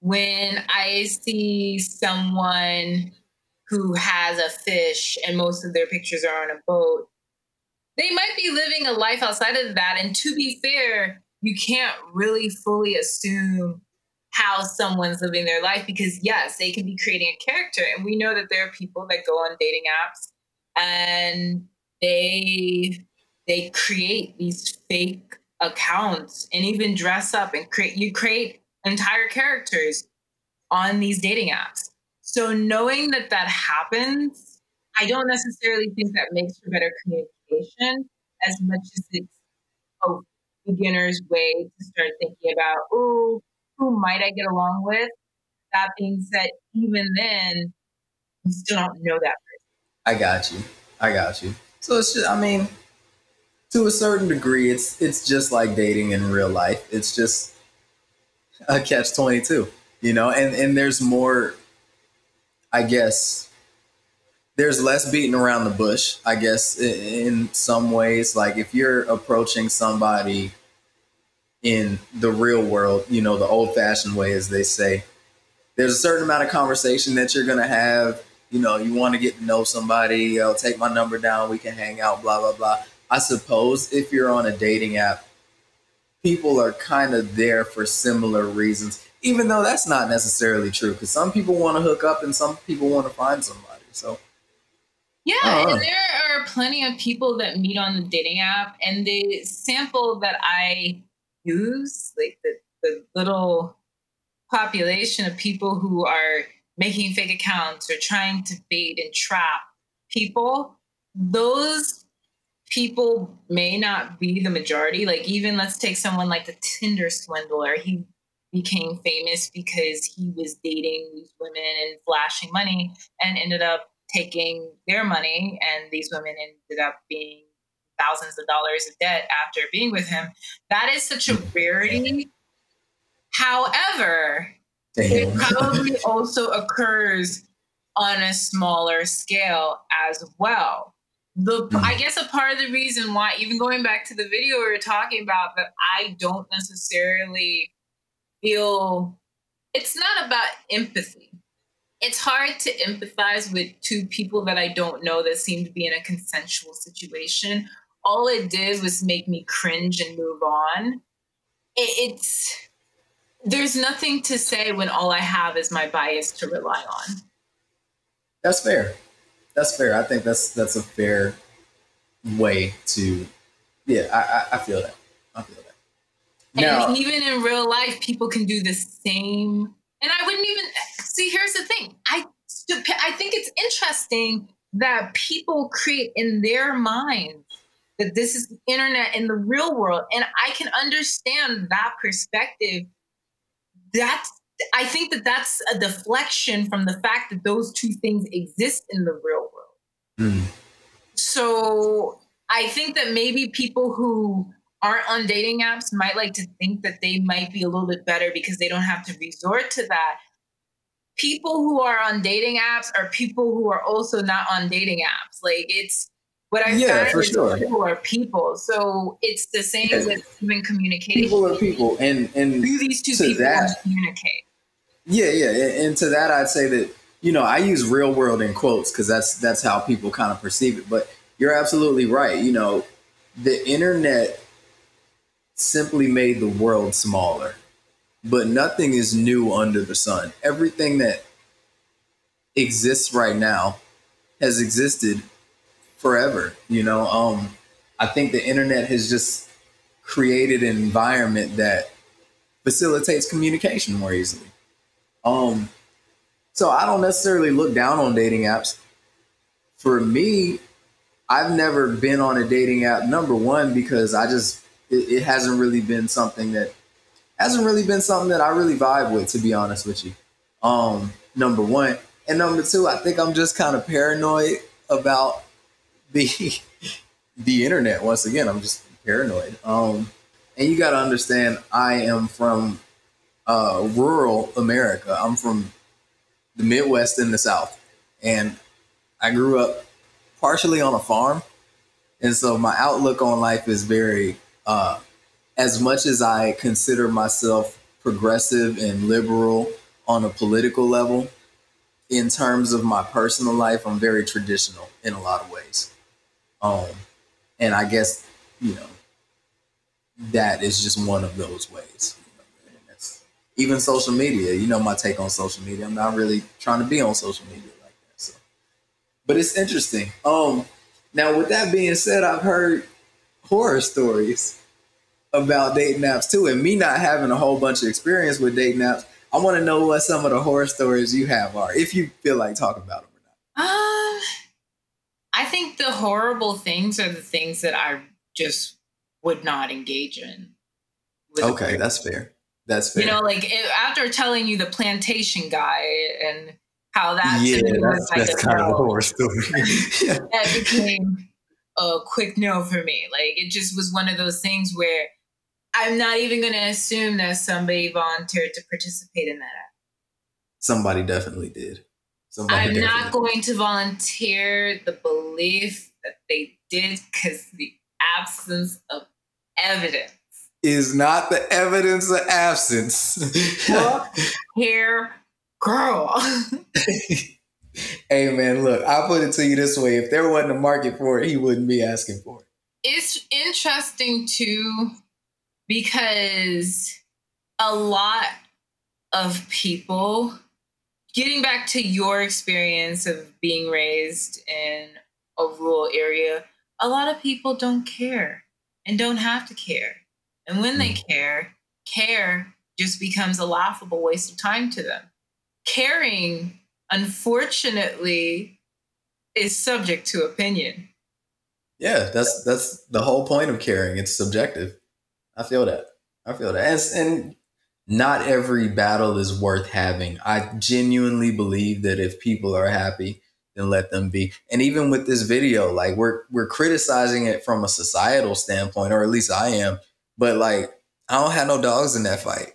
When I see someone who has a fish and most of their pictures are on a boat, they might be living a life outside of that. And to be fair, you can't really fully assume how someone's living their life because, yes, they can be creating a character. And we know that there are people that go on dating apps and they they create these fake accounts and even dress up and create you create entire characters on these dating apps. So knowing that that happens i don't necessarily think that makes for better communication as much as it's a beginner's way to start thinking about oh who might i get along with? That being said even then you still don't know that person. I got you. I got you. So it's just i mean to a certain degree, it's it's just like dating in real life. It's just a catch twenty two, you know. And and there's more. I guess there's less beating around the bush. I guess in some ways, like if you're approaching somebody in the real world, you know, the old fashioned way, as they say, there's a certain amount of conversation that you're gonna have. You know, you want to get to know somebody. I'll take my number down. We can hang out. Blah blah blah I suppose if you're on a dating app, people are kind of there for similar reasons, even though that's not necessarily true because some people want to hook up and some people want to find somebody. So, yeah, and there are plenty of people that meet on the dating app, and the sample that I use, like the, the little population of people who are making fake accounts or trying to bait and trap people, those people may not be the majority. Like even let's take someone like the Tinder swindler. He became famous because he was dating these women and flashing money and ended up taking their money and these women ended up being thousands of dollars of debt after being with him. That is such a rarity. However, Damn. it probably also occurs on a smaller scale as well the mm. I guess a part of the reason why, even going back to the video we were talking about, that I don't necessarily feel it's not about empathy. It's hard to empathize with two people that I don't know that seem to be in a consensual situation. All it did was make me cringe and move on. it's there's nothing to say when all I have is my bias to rely on. That's fair that's fair. I think that's that's a fair way to. Yeah, I, I, I feel that. I feel that. Now, and even in real life, people can do the same. And I wouldn't even see. Here's the thing. I I think it's interesting that people create in their minds that this is the internet in the real world, and I can understand that perspective. That's I think that that's a deflection from the fact that those two things exist in the real world. Mm. So I think that maybe people who aren't on dating apps might like to think that they might be a little bit better because they don't have to resort to that. People who are on dating apps are people who are also not on dating apps. Like it's what I yeah, is sure. people are people. So it's the same yeah. with human communication. People are people, and and do these two people that, communicate? Yeah, yeah, and to that I'd say that you know I use real world in quotes because that's that's how people kind of perceive it. But you're absolutely right. You know, the internet simply made the world smaller, but nothing is new under the sun. Everything that exists right now has existed forever. You know, um, I think the internet has just created an environment that facilitates communication more easily. Um, so I don't necessarily look down on dating apps. For me, I've never been on a dating app. Number one, because I just it, it hasn't really been something that hasn't really been something that I really vibe with, to be honest with you. Um, number one. And number two, I think I'm just kind of paranoid about the the internet. Once again, I'm just paranoid. Um, and you got to understand, I am from uh, rural America. I'm from the Midwest and the South, and I grew up partially on a farm, and so my outlook on life is very. Uh, as much as I consider myself progressive and liberal on a political level, in terms of my personal life, I'm very traditional in a lot of ways. Um, and I guess you know that is just one of those ways. Even social media. You know my take on social media. I'm not really trying to be on social media like that. So, but it's interesting. Um, now with that being said, I've heard horror stories about dating apps too, and me not having a whole bunch of experience with dating apps. I want to know what some of the horror stories you have are, if you feel like talking about them or not. Um, I think the horrible things are the things that I just would not engage in. Okay, that's fair. That's fair. You know, like it, after telling you the plantation guy and how that yeah, that's, like that's kind of a horror story. that became a quick no for me. Like it just was one of those things where I'm not even going to assume that somebody volunteered to participate in that act. Somebody definitely did. Somebody I'm definitely not going to volunteer the belief that they did because the absence of evidence is not the evidence of absence. here, girl. hey man, look, I'll put it to you this way: if there wasn't a market for it, he wouldn't be asking for it. It's interesting too because a lot of people getting back to your experience of being raised in a rural area, a lot of people don't care and don't have to care. And when they mm. care, care just becomes a laughable waste of time to them. Caring, unfortunately, is subject to opinion. Yeah, that's that's the whole point of caring. It's subjective. I feel that. I feel that. And, and not every battle is worth having. I genuinely believe that if people are happy, then let them be. And even with this video, like we're we're criticizing it from a societal standpoint, or at least I am. But like I don't have no dogs in that fight.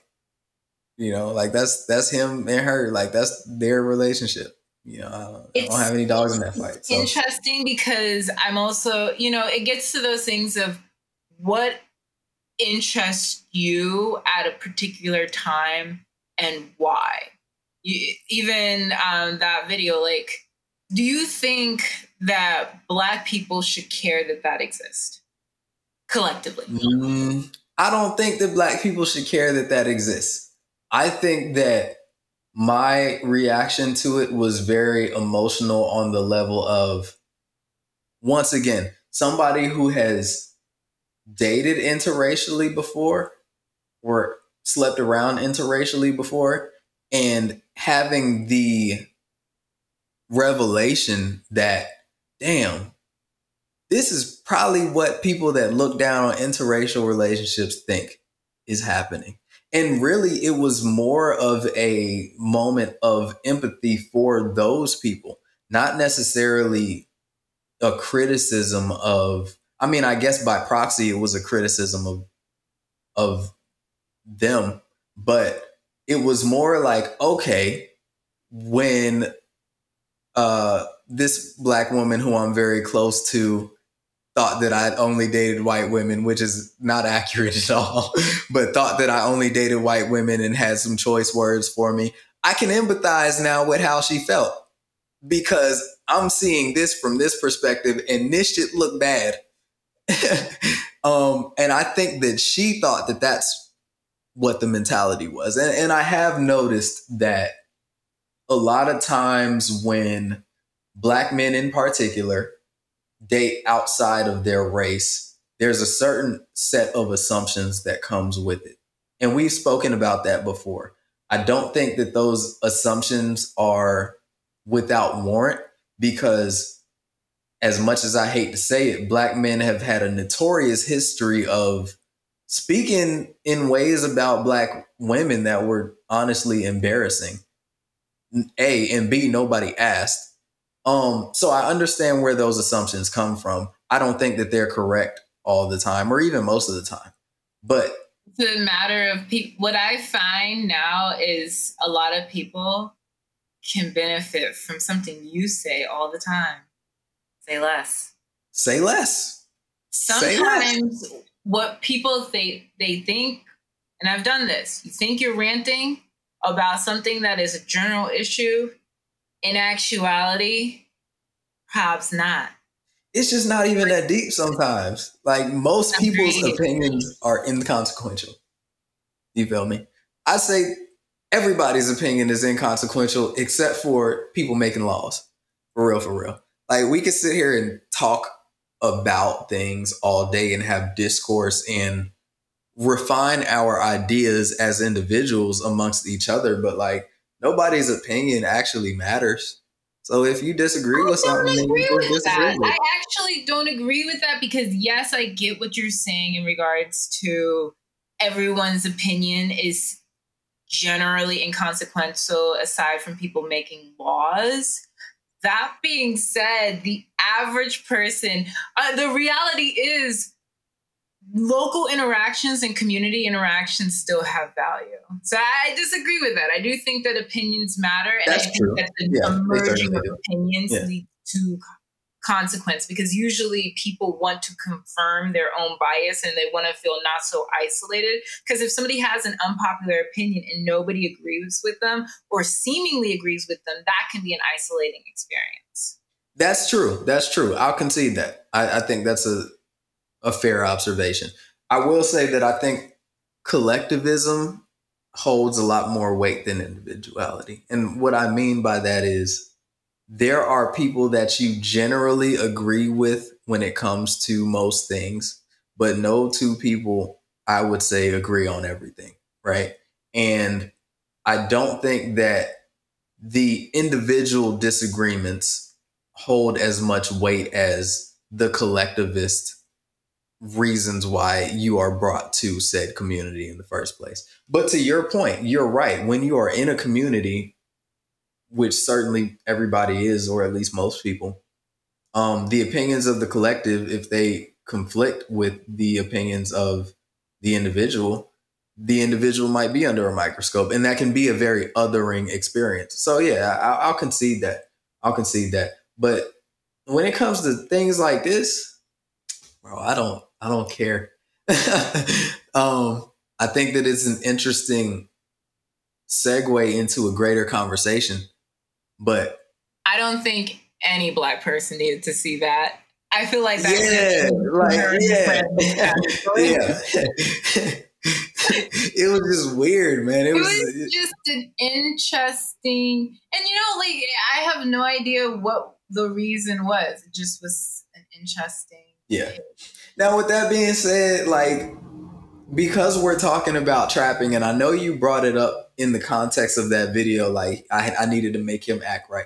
You know, like that's that's him and her. Like that's their relationship. You know, I don't, I don't have any dogs in that fight. So. Interesting because I'm also, you know, it gets to those things of what interests you at a particular time and why. You, even um, that video, like, do you think that Black people should care that that exists collectively? Mm, I don't think that Black people should care that that exists. I think that my reaction to it was very emotional on the level of, once again, somebody who has dated interracially before or slept around interracially before and having the revelation that damn this is probably what people that look down on interracial relationships think is happening. And really it was more of a moment of empathy for those people not necessarily a criticism of I mean, I guess by proxy, it was a criticism of of them, but it was more like, okay, when uh, this black woman who I'm very close to thought that I'd only dated white women, which is not accurate at all, but thought that I only dated white women and had some choice words for me. I can empathize now with how she felt because I'm seeing this from this perspective and this shit look bad um, and I think that she thought that that's what the mentality was. And, and I have noticed that a lot of times when black men in particular date outside of their race, there's a certain set of assumptions that comes with it. And we've spoken about that before. I don't think that those assumptions are without warrant because as much as I hate to say it, black men have had a notorious history of speaking in ways about black women that were honestly embarrassing. A and B, nobody asked. Um, so I understand where those assumptions come from. I don't think that they're correct all the time, or even most of the time. But it's a matter of people. What I find now is a lot of people can benefit from something you say all the time. Say less. Say less. Sometimes say less. what people they they think, and I've done this. You think you're ranting about something that is a general issue. In actuality, perhaps not. It's just not even that deep sometimes. Like most people's opinions are inconsequential. You feel me? I say everybody's opinion is inconsequential except for people making laws. For real, for real. Like we could sit here and talk about things all day and have discourse and refine our ideas as individuals amongst each other, but like nobody's opinion actually matters. So if you disagree with something, agree with disagree that. With. I actually don't agree with that because yes, I get what you're saying in regards to everyone's opinion is generally inconsequential aside from people making laws. That being said, the average person, uh, the reality is local interactions and community interactions still have value. So I disagree with that. I do think that opinions matter. And That's I think true. that the yeah, emerging of opinions yeah. leads to consequence because usually people want to confirm their own bias and they want to feel not so isolated. Because if somebody has an unpopular opinion and nobody agrees with them or seemingly agrees with them, that can be an isolating experience. That's true. That's true. I'll concede that. I, I think that's a a fair observation. I will say that I think collectivism holds a lot more weight than individuality. And what I mean by that is there are people that you generally agree with when it comes to most things, but no two people, I would say, agree on everything, right? And I don't think that the individual disagreements hold as much weight as the collectivist reasons why you are brought to said community in the first place. But to your point, you're right. When you are in a community, which certainly everybody is, or at least most people, um, the opinions of the collective, if they conflict with the opinions of the individual, the individual might be under a microscope, and that can be a very othering experience. So yeah, I, I'll concede that. I'll concede that. But when it comes to things like this, bro, I don't, I don't care. um, I think that it's an interesting segue into a greater conversation but I don't think any black person needed to see that. I feel like that. Yeah, like yeah, yeah. it was just weird, man. It, it was, was just an interesting, and you know, like I have no idea what the reason was. It just was an interesting. Yeah. Now, with that being said, like because we're talking about trapping, and I know you brought it up in the context of that video, like I, I needed to make him act right.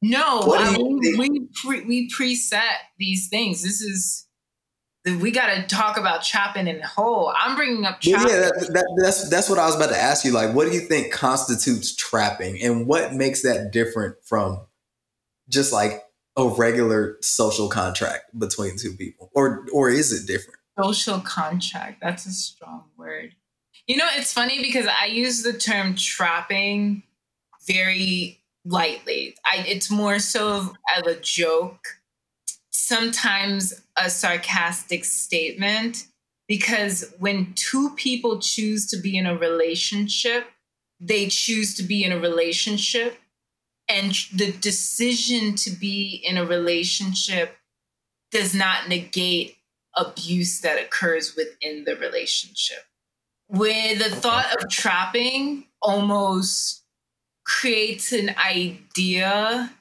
No, I, we pre, we preset these things. This is we got to talk about trapping in whole. I'm bringing up trapping. Yeah, that, that, that's that's what I was about to ask you. Like, what do you think constitutes trapping, and what makes that different from just like a regular social contract between two people, or or is it different? social contract. That's a strong word. You know, it's funny because I use the term trapping very lightly. I, it's more so of, of a joke, sometimes a sarcastic statement, because when two people choose to be in a relationship, they choose to be in a relationship. And the decision to be in a relationship does not negate abuse that occurs within the relationship. Where the thought of trapping almost creates an idea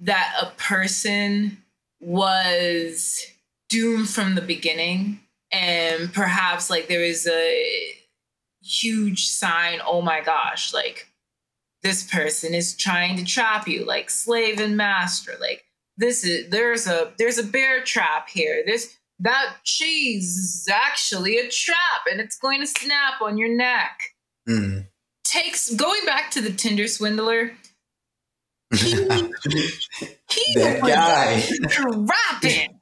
that a person was doomed from the beginning and perhaps like there is a huge sign oh my gosh like this person is trying to trap you like slave and master like this is there's a there's a bear trap here this that cheese is actually a trap and it's going to snap on your neck. Mm. Takes going back to the Tinder swindler. He, he that was guy. trapping.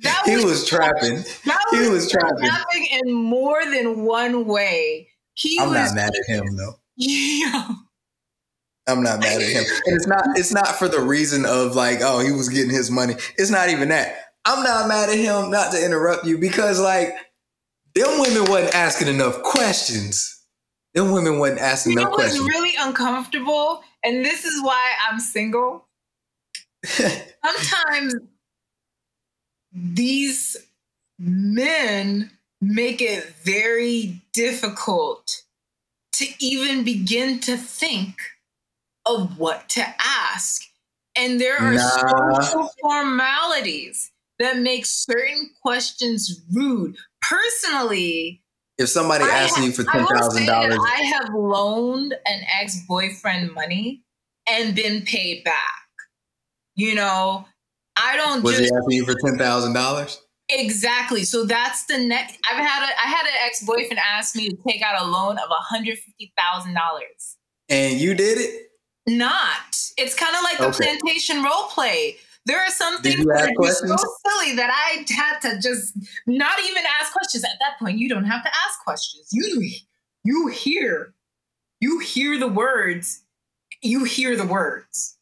That He was trapping. that he was trapping. trapping in more than one way. He I'm was not mad at him though. yeah. I'm not mad at him. And it's not it's not for the reason of like, oh, he was getting his money. It's not even that. I'm not mad at him, not to interrupt you, because like them women wasn't asking enough questions. Them women wasn't asking You know enough what's questions. really uncomfortable? And this is why I'm single. Sometimes these men make it very difficult to even begin to think of what to ask. And there are Nah. social formalities that make certain questions rude. Personally, if somebody I asking you for ten thousand dollars, I have loaned an ex boyfriend money and been paid back. You know, I don't was just he asking you for ten thousand dollars? exactly. So that's the next. I've had a I had an ex boyfriend ask me to take out a loan of hundred fifty thousand dollars. And you did it? Not. It's kind of like the Okay. plantation role play. There are some things that are so silly that I had to just not even ask questions. At that point, you don't have to ask questions. You you hear, you hear the words. You hear the words.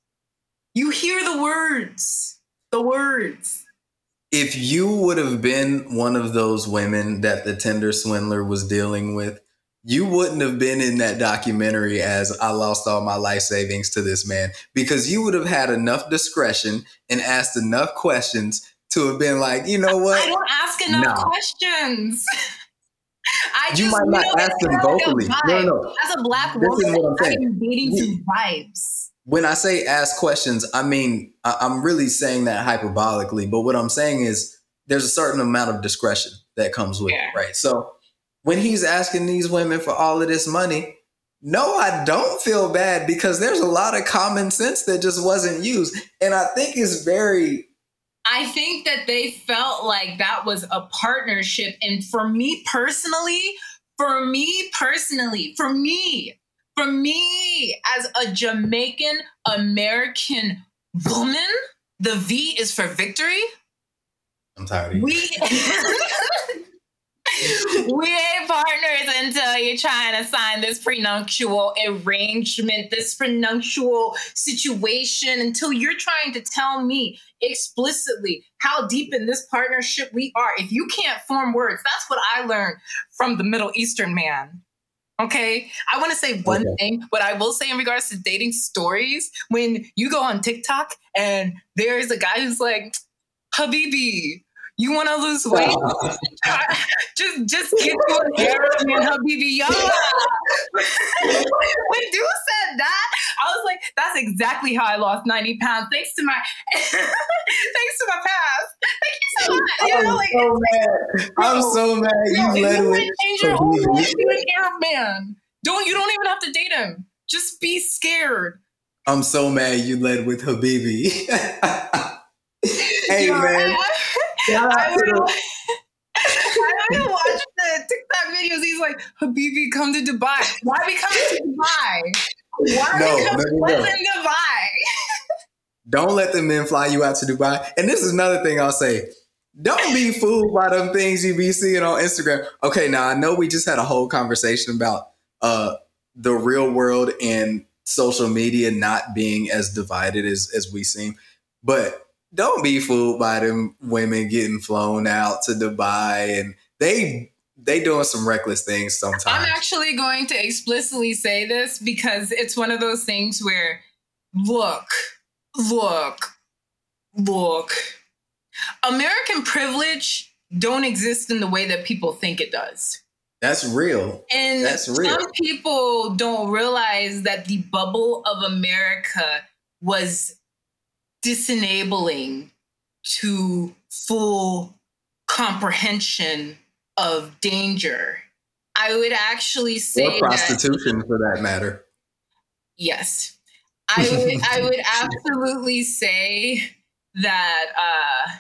You hear the words. The words. If you would have been one of those women that the Tinder swindler was dealing with, you wouldn't have been in that documentary as I lost all my life savings to this man because you would have had enough discretion and asked enough questions to have been like, you know what? I don't ask enough Nah. questions. I just You might not ask them kinda like a vocally. No, vibe. no. As a black This is woman, what I'm saying. dating vibes. When I say ask questions, I mean, I- I'm really saying that hyperbolically, but what I'm saying is there's a certain amount of discretion that comes with Yeah. it, right? So when he's asking these women for all of this money, no, I don't feel bad because there's a lot of common sense that just wasn't used. And I think it's very, I think that they felt like that was a partnership. And for me personally, for me personally, for me, for me as a Jamaican American woman, the V is for victory. I'm tired of you. We we ain't partners until you're trying to sign this prenuptial arrangement, this prenuptial situation, until you're trying to tell me explicitly how deep in this partnership we are. If you can't form words, that's what I learned from the Middle Eastern man. Okay, I want to say one Okay. thing. What I will say in regards to dating stories, when you go on TikTok and there's a guy who's like, Habibi, you want to lose weight? just just get you an Arabian Habibi Yalla. when dude said that, I was like, that's exactly how I lost 90 pounds. Thanks to my thanks to my past. Thank you so much. You know, I'm like, so mad. I'm so mad. Yo, You led you with wanna change your life, you an Arab man. Don't you don't even have to date him. Just be scared. I'm so mad you led with Habibi. hey, man. Shout out I to would the- I would watch the TikTok videos. He's like, Habibi, come to Dubai. Why we coming to Dubai? Why No, we come no, to no, no. Dubai? Don't let the men fly you out to Dubai. And this is another thing I'll say. Don't be fooled by them things you be seeing on Instagram. Okay, now I know we just had a whole conversation about uh the real world and social media not being as divided as, as we seem. But don't be fooled by them women getting flown out to Dubai and they they doing some reckless things sometimes. I'm actually going to explicitly say this because it's one of those things where, look, look, look. American privilege don't exist in the way that people think it does. That's real. And That's real. some people don't realize that the bubble of America was disenabling to full comprehension of danger. I would actually say Or that prostitution for that matter. yes. I would I would absolutely say that uh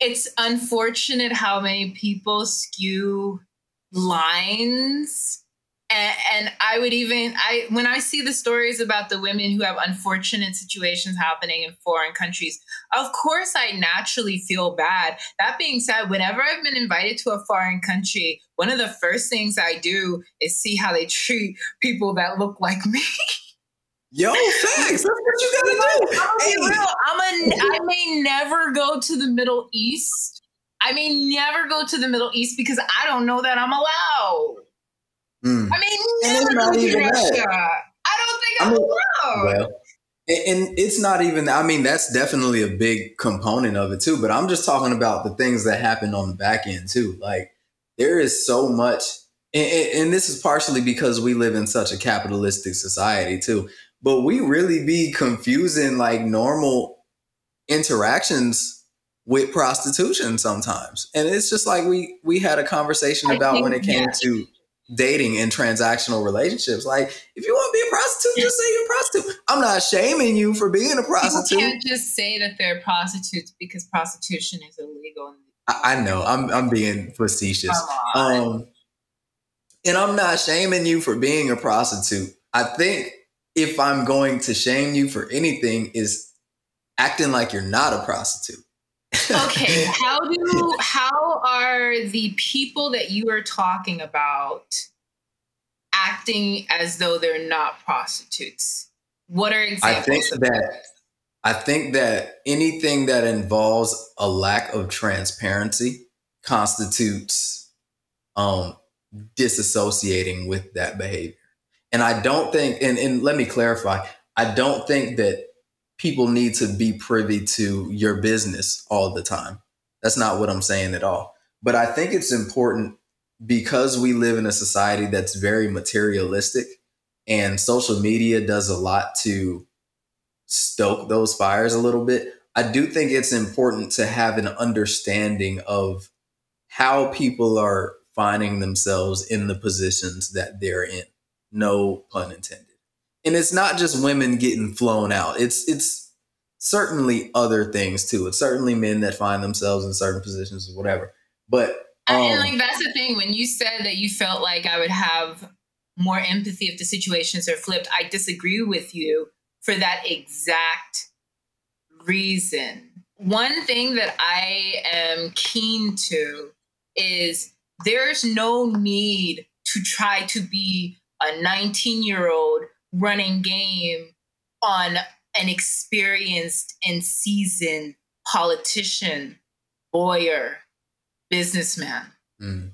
it's unfortunate how many people skew lines and, and, I would even I when I see the stories about the women who have unfortunate situations happening in foreign countries, of course I naturally feel bad. That being said, whenever I've been invited to a foreign country, one of the first things I do is see how they treat people that look like me. Yo, thanks. That's what you gotta do. I'm hey. real. I'm a. I may never go to the Middle East. I may never go to the Middle East because I don't know that I'm allowed. Mm. I mean, never go to Russia. That. I don't think I'm I mean, allowed. Well, and it's not even. I mean, that's definitely a big component of it too. But I'm just talking about the things that happen on the back end too. Like there is so much, and, and this is partially because we live in such a capitalistic society too but we really be confusing like normal interactions with prostitution sometimes and it's just like we we had a conversation about when it came yeah. to dating and transactional relationships. Like if you want to be a prostitute just say you're a prostitute. I'm not shaming you for being a prostitute you can't just say that they're prostitutes because prostitution is illegal i, I know. I'm i'm being facetious. Um and i'm not shaming you for being a prostitute. I think if I'm going to shame you for anything, is acting like you're not a prostitute. Okay, how do how are the people that you are talking about acting as though they're not prostitutes? What are examples? I think that, that I think that anything that involves a lack of transparency constitutes um, disassociating with that behavior. And I don't think, and, and let me clarify, I don't think that people need to be privy to your business all the time. That's not what I'm saying at all. But I think it's important because we live in a society that's very materialistic and social media does a lot to stoke those fires a little bit. I do think it's important to have an understanding of how people are finding themselves in the positions that they're in no pun intended. And it's not just women getting flown out. It's it's certainly other things too. It's certainly men that find themselves in certain positions or whatever. But um, and like that's the thing when you said that you felt like I would have more empathy if the situations are flipped. I disagree with you for that exact reason. One thing that I am keen to is there's no need to try to be a 19 year old running game on an experienced and seasoned politician, lawyer, businessman. Mm.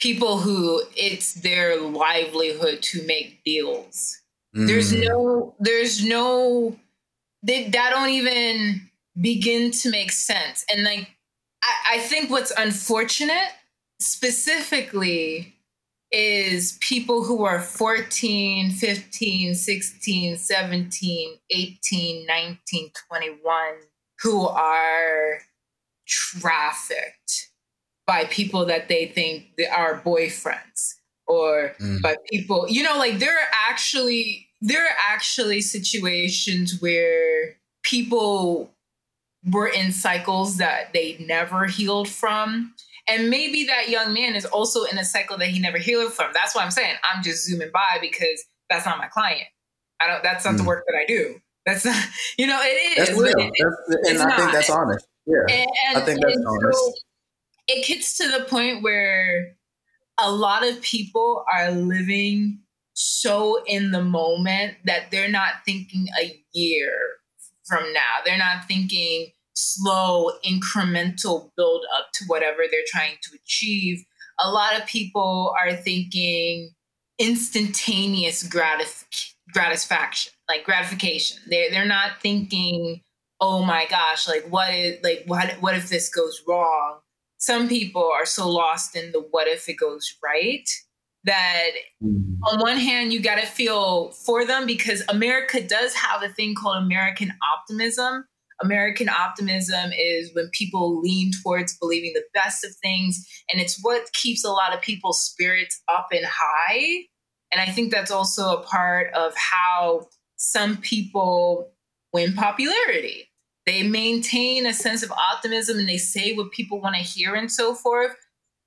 People who it's their livelihood to make deals. Mm. There's no, there's no, they, that don't even begin to make sense. And like, I, I think what's unfortunate specifically is people who are 14, 15, 16, 17, 18, 19, 21 who are trafficked by people that they think are boyfriends or mm. by people, you know, like there are actually there are actually situations where people were in cycles that they never healed from and maybe that young man is also in a cycle that he never healed from. That's why I'm saying I'm just zooming by because that's not my client. I don't. That's not mm. the work that I do. That's not. You know, it is. That's real. It, that's, and I not. think that's honest. Yeah, and, and, I think that's honest. So it gets to the point where a lot of people are living so in the moment that they're not thinking a year from now. They're not thinking slow incremental build up to whatever they're trying to achieve. A lot of people are thinking instantaneous gratif- gratification like gratification. They're, they're not thinking oh my gosh like what is like what what if this goes wrong? Some people are so lost in the what if it goes right that mm-hmm. on one hand you got to feel for them because america does have a thing called american optimism American optimism is when people lean towards believing the best of things. And it's what keeps a lot of people's spirits up and high. And I think that's also a part of how some people win popularity. they maintain a sense of optimism and they say what people want to hear and so forth.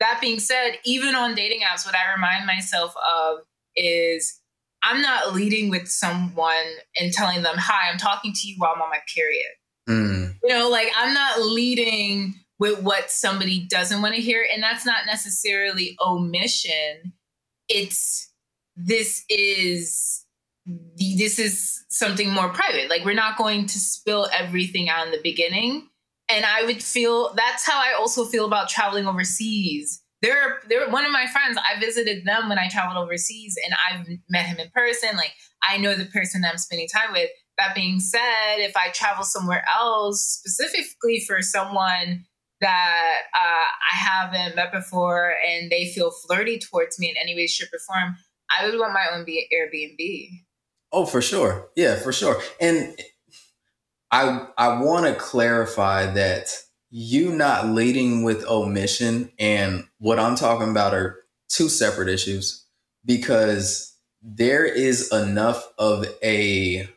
That being said, even on dating apps, what I remind myself of is I'm not leading with someone and telling them, Hi, I'm talking to you while I'm on my period. Mm. You know, like I'm not leading with what somebody doesn't want to hear. And that's not necessarily omission. It's this is this is something more private. Like we're not going to spill everything out in the beginning. And I would feel that's how I also feel about traveling overseas. They're they're one of my friends. I visited them when I traveled overseas and I've met him in person. Like I know the person I'm spending time with. That being said, if I travel somewhere else, specifically for someone that uh, I haven't met before and they feel flirty towards me in any way, shape, or form, I would want my own Airbnb. Oh, for sure. Yeah, for sure. And I I want to clarify that you not leading with omission and what I'm talking about are two separate issues because there is enough of a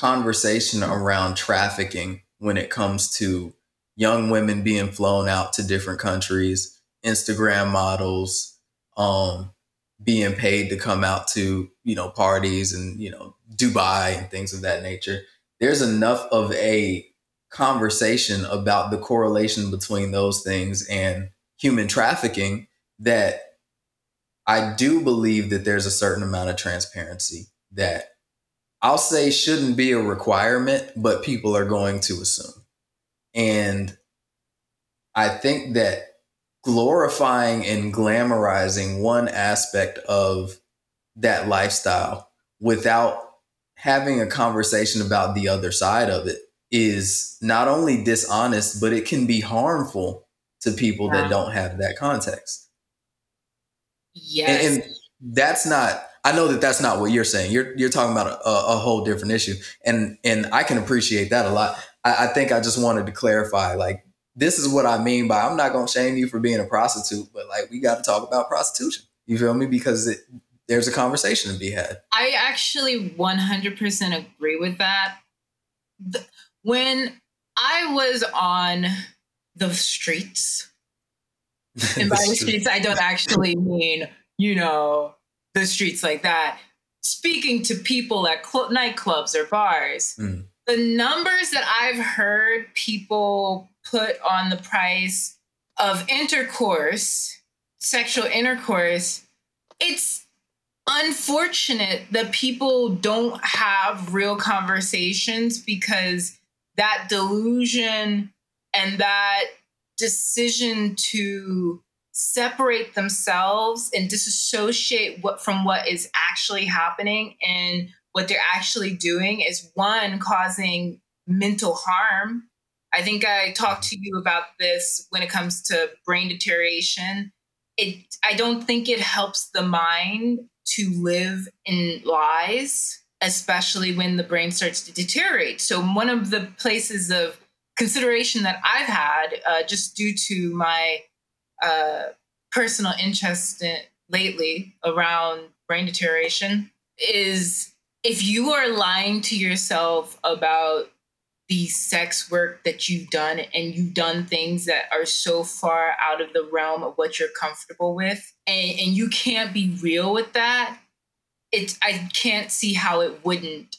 conversation around trafficking when it comes to young women being flown out to different countries, Instagram models, um, being paid to come out to, you know, parties and, you know, Dubai and things of that nature. There's enough of a conversation about the correlation between those things and human trafficking that I do believe that there's a certain amount of transparency that I'll say shouldn't be a requirement, but people are going to assume. And I think that glorifying and glamorizing one aspect of that lifestyle without having a conversation about the other side of it is not only dishonest, but it can be harmful to people that don't have that context. Yes. And, and, that's not, I know that that's not what you're saying. You're, you're talking about a, a whole different issue. And, and I can appreciate that a lot. I, I think I just wanted to clarify, like, this is what I mean by I'm not going to shame you for being a prostitute, but like, we got to talk about prostitution. You feel me? Because it, there's a conversation to be had. I actually 100% agree with that. When I was on the streets, and by the streets, I don't actually mean, you know, the streets like that. Speaking to people at cl- nightclubs or bars, mm. the numbers that I've heard people put on the price of intercourse, sexual intercourse, it's unfortunate that people don't have real conversations because that delusion and that decision to separate themselves and disassociate what from what is actually happening and what they're actually doing is one causing mental harm i think i talked to you about this when it comes to brain deterioration it i don't think it helps the mind to live in lies, especially when the brain starts to deteriorate. So, one of the places of consideration that I've had, uh, just due to my personal interest in, lately around brain deterioration, is if you are lying to yourself about the sex work that you've done and you've done things that are so far out of the realm of what you're comfortable with and, and you can't be real with that it i can't see how it wouldn't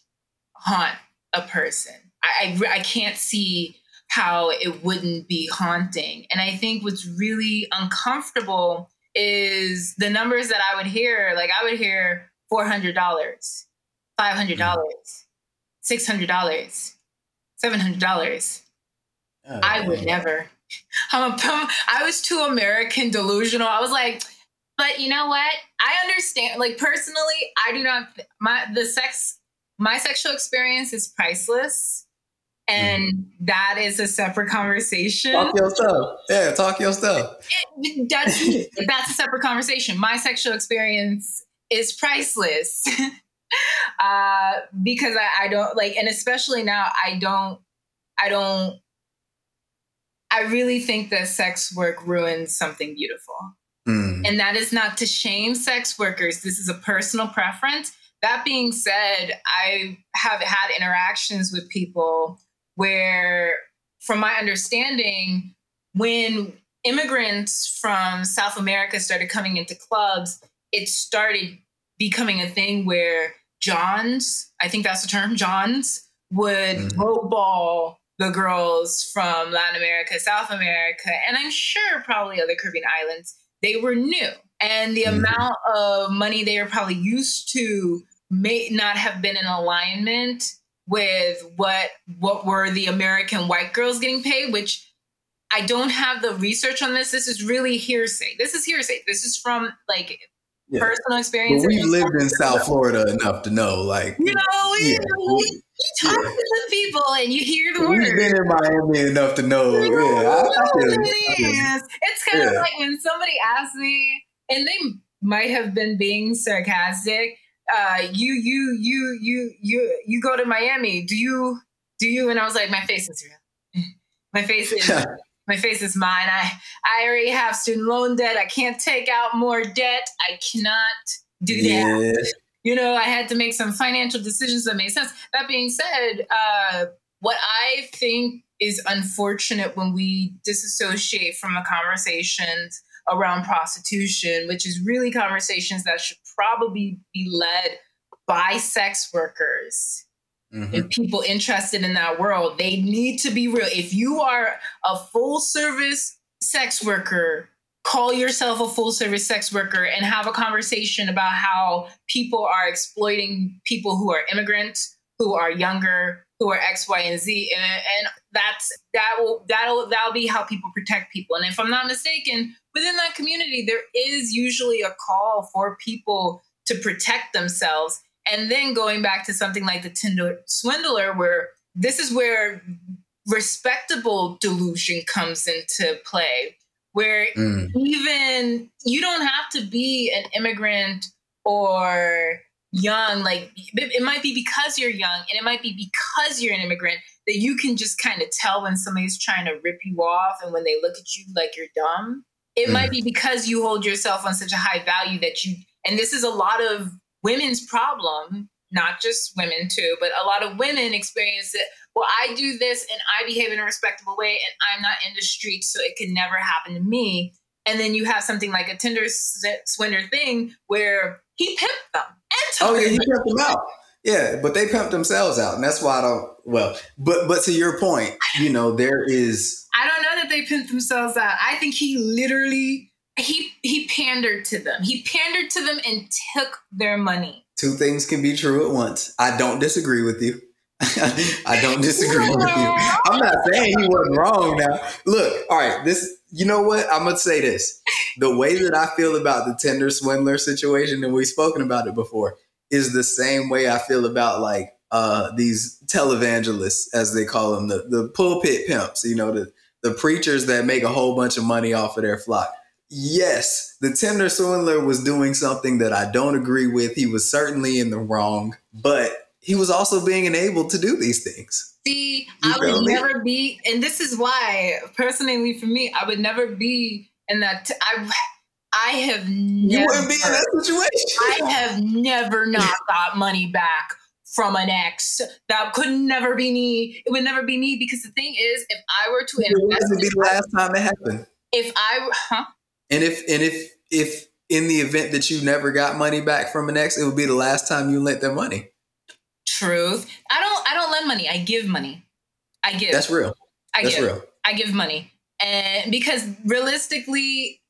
haunt a person. I, I, I can't see how it wouldn't be haunting and i think what's really uncomfortable is the numbers that i would hear like i would hear $400 $500 mm-hmm. $600 seven hundred dollars. Oh, I would never. I'm a, I was too American delusional. I was like, but you know what? I understand. Like personally, I do not. My the sex, my sexual experience is priceless, and mm. that is a separate conversation. Talk your stuff. Yeah, talk your stuff. It, that's that's a separate conversation. My sexual experience is priceless. uh, because I, I don't like, and especially now, I don't, I don't, I really think that sex work ruins something beautiful. Mm. And that is not to shame sex workers. This is a personal preference. That being said, I have had interactions with people where from my understanding, when immigrants from South America started coming into clubs, it started becoming a thing where Johns, I think that's the term, Johns would mm-hmm. lowball the girls from Latin America, South America, and I'm sure probably other Caribbean islands. They were new. And the mm-hmm. amount of money they were probably used to may not have been in alignment with what what were the American white girls getting paid, which I don't have the research on this. This is really hearsay. This is hearsay. This is from like yeah. personal experience. We've lived in South Florida enough to know, like you know, yeah. you, you talk yeah. to the people and you hear the words. We've been in Miami enough to know. You know yeah, I, I oh, it is. It's kind of like when somebody asks me, and they might have been being sarcastic. Uh, you, you, you, you, you, you go to Miami. Do you? Do you? And I was like, my face is real. my face is my face is mine. I, I already have student loan debt. I can't take out more debt. I cannot do that. Yeah. You know, I had to make some financial decisions that made sense. That being said, uh, what I think is unfortunate when we disassociate from the conversations around prostitution, which is really conversations that should probably be led by sex workers mm-hmm. and people interested in that world. They need to be real. If you are a full service sex worker, call yourself a full service sex worker and have a conversation about how people are exploiting people who are immigrants, who are younger, who are X, Y, and Z. And, and that's that will that'll that'll be how people protect people. And if I'm not mistaken, within that community, there is usually a call for people to protect themselves. And then going back to something like the Tinder swindler, where this is where respectable delusion comes into play, where mm. even you don't have to be an immigrant or young. Like it might be because you're young and it might be because you're an immigrant that you can just kind of tell when somebody's trying to rip you off and when they look at you like you're dumb. It mm. might be because you hold yourself on such a high value that you, and this is a lot of women's problem, not just women too, but a lot of women experience it. Well, I do this and I behave in a respectable way and I'm not in the streets, so it can never happen to me. And then you have something like a Tinder swindler thing where he pimped them and Oh yeah, he pimped them out. Yeah, but they pimped themselves out, and that's why I don't. Well, but but to your point, you know, there is. I don't know that they pimped themselves out. I think he literally he he pandered to them. He pandered to them and took their money. Two things can be true at once. I don't disagree with you. I don't disagree with you. I'm not saying he wasn't wrong now. Look, all right, this you know what? I'm gonna say this. The way that I feel about the Tinder swindler situation, and we've spoken about it before, is the same way I feel about like uh, these televangelists, as they call them, the, the pulpit pimps, you know, the, the preachers that make a whole bunch of money off of their flock. Yes, the Tinder swindler was doing something that I don't agree with. He was certainly in the wrong, but he was also being enabled to do these things. See, you I would me? never be, and this is why, personally, for me, I would never be in that. T- I, I have never. You wouldn't be in that situation. I have never not got money back from an ex. That could never be me. It would never be me because the thing is, if I were to invest, it would be the last time it happened. If I, huh? And if and if if in the event that you never got money back from an ex, it would be the last time you lent them money. Truth. I don't. I don't lend money. I give money. I give. That's real. I That's give. real. I give money, and because realistically,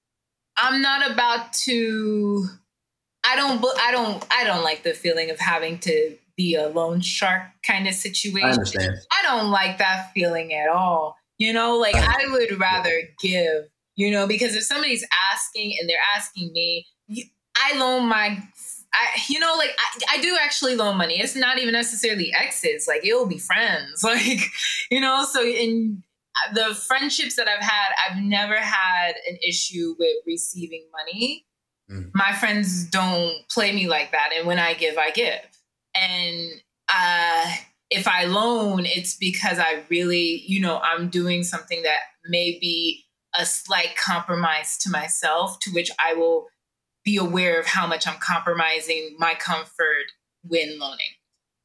I'm not about to. I don't. I don't. I don't like the feeling of having to be a loan shark kind of situation. I understand. I don't like that feeling at all. You know, like I would rather give. You know, because if somebody's asking and they're asking me, I loan my I, you know, like I, I do actually loan money. It's not even necessarily exes. Like it'll be friends. Like, you know, so in the friendships that I've had, I've never had an issue with receiving money. Mm. My friends don't play me like that. And when I give, I give. And uh, if I loan, it's because I really, you know, I'm doing something that may be a slight compromise to myself, to which I will be aware of how much I'm compromising my comfort when loaning.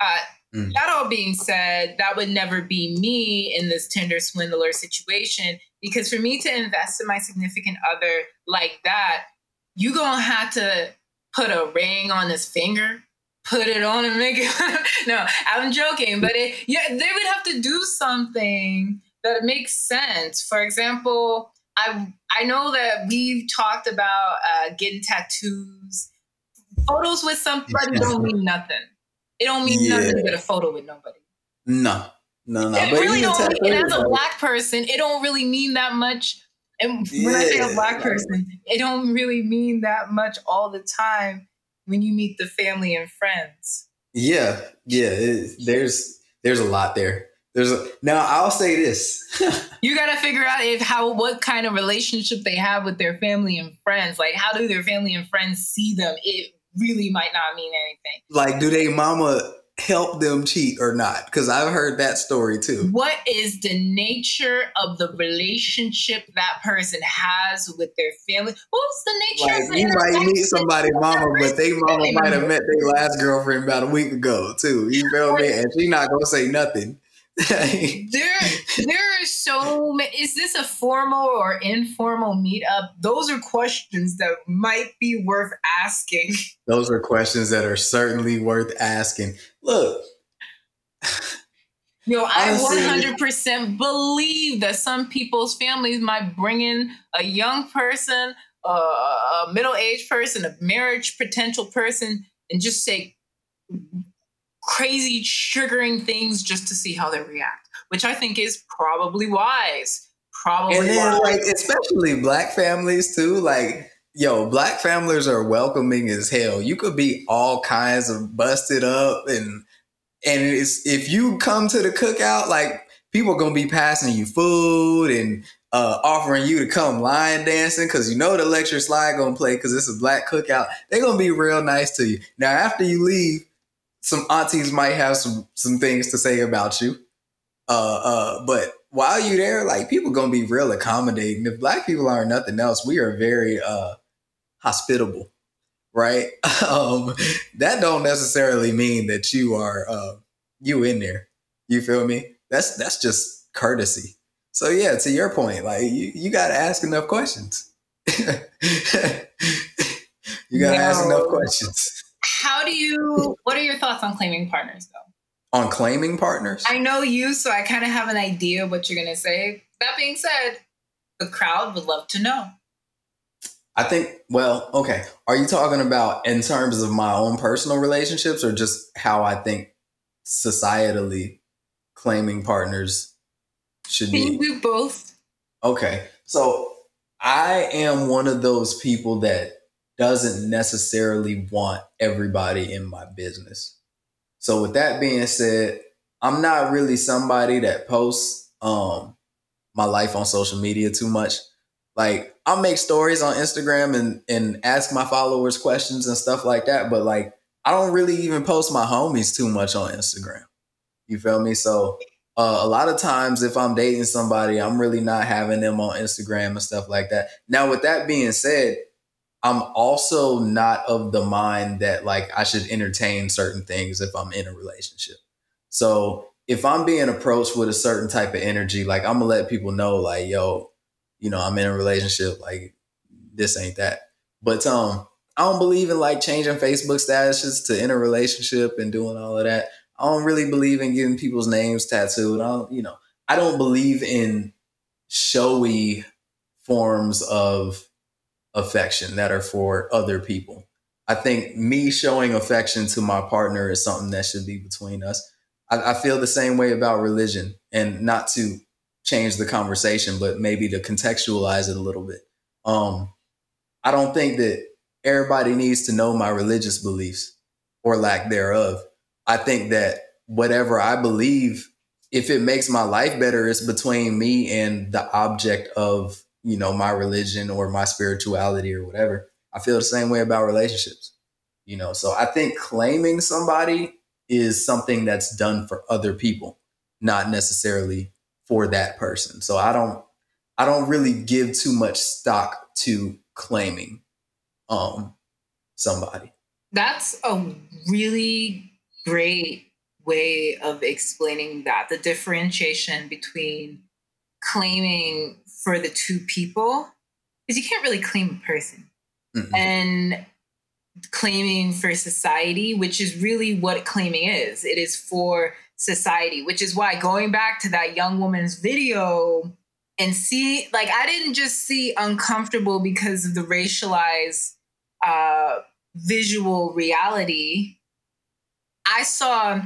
Uh, Mm. That all being said, that would never be me in this Tinder swindler situation because for me to invest in my significant other like that, you gonna have to put a ring on his finger, put it on and make it. no, I'm joking, but it, yeah, they would have to do something that makes sense. For example, I I know that we've talked about uh, getting tattoos. Photos with somebody don't mean nothing. It don't mean yeah. nothing to get a photo with nobody. No, no, no. It but really don't. Mean, and as a black person, it don't really mean that much. And when yeah. I say a black person, it don't really mean that much all the time when you meet the family and friends. Yeah, yeah. It, there's there's a lot there. There's a, now I'll say this. you got to figure out if how what kind of relationship they have with their family and friends. Like how do their family and friends see them? It really might not mean anything. Like do they mama help them cheat or not? Because I've heard that story too. What is the nature of the relationship that person has with their family? What's the nature? Like you might meet somebody, mama, but they mama might have met their last girlfriend about a week ago too. You feel me? And she not gonna say nothing there, there are so many. Is this a formal or informal meetup? Those are questions that might be worth asking. Those are questions that are certainly worth asking. Look, Yo, I 100% believe that some people's families might bring in a young person, uh, a middle aged person, a marriage potential person, and just say, crazy triggering things just to see how they react, which I think is probably wise. Probably and then, wise. like especially black families too, like yo, black families are welcoming as hell. You could be all kinds of busted up and and it's if you come to the cookout, like people are gonna be passing you food and uh, offering you to come line dancing because you know the Electric Slide gonna play because it's a black cookout. They're gonna be real nice to you. Now after you leave, some aunties might have some some things to say about you. Uh, uh, but while you're there, like people gonna be real accommodating. If black people aren't nothing else, we are very uh hospitable, right? um, that don't necessarily mean that you are uh you in there. You feel me? That's that's just courtesy. So yeah, to your point, like you, you gotta ask enough questions. you gotta no. ask enough questions how do you what are your thoughts on claiming partners though? On claiming partners? I know you so i kind of have an idea of what you're going to say. That being said the crowd would love to know. I think well okay. Are you talking about in terms of my own personal relationships or just how i think societally claiming partners should Can be do both. Okay. So i am one of those people that doesn't necessarily want everybody in my business. So with that being said, I'm not really somebody that posts um my life on social media too much. Like I'll make stories on Instagram and and ask my followers questions and stuff like that, but like I don't really even post my homies too much on Instagram. You feel me? So uh, a lot of times if I'm dating somebody, I'm really not having them on Instagram and stuff like that. Now with that being said, I'm also not of the mind that like I should entertain certain things if I'm in a relationship. So if I'm being approached with a certain type of energy, like I'm gonna let people know, like, yo, you know, I'm in a relationship, like this ain't that. But um, I don't believe in like changing Facebook statuses to in a relationship and doing all of that. I don't really believe in getting people's names tattooed. I don't, you know, I don't believe in showy forms of affection that are for other people. I think me showing affection to my partner is something that should be between us. I, I, feel the same way about religion, and not to change the conversation, but maybe to contextualize it a little bit. Um, I don't think that everybody needs to know my religious beliefs or lack thereof. I think that whatever I believe, if it makes my life better, it's between me and the object of you know, my religion or my spirituality or whatever. I feel the same way about relationships. You know, so I think claiming somebody is something that's done for other people, not necessarily for that person. So I don't I don't really give too much stock to claiming um somebody. That's a really great way of explaining that the differentiation between claiming for the two people because you can't really claim a person mm-hmm. and claiming for society which is really what claiming is it is for society which is why going back to that young woman's video and see like i didn't just see uncomfortable because of the racialized uh visual reality i saw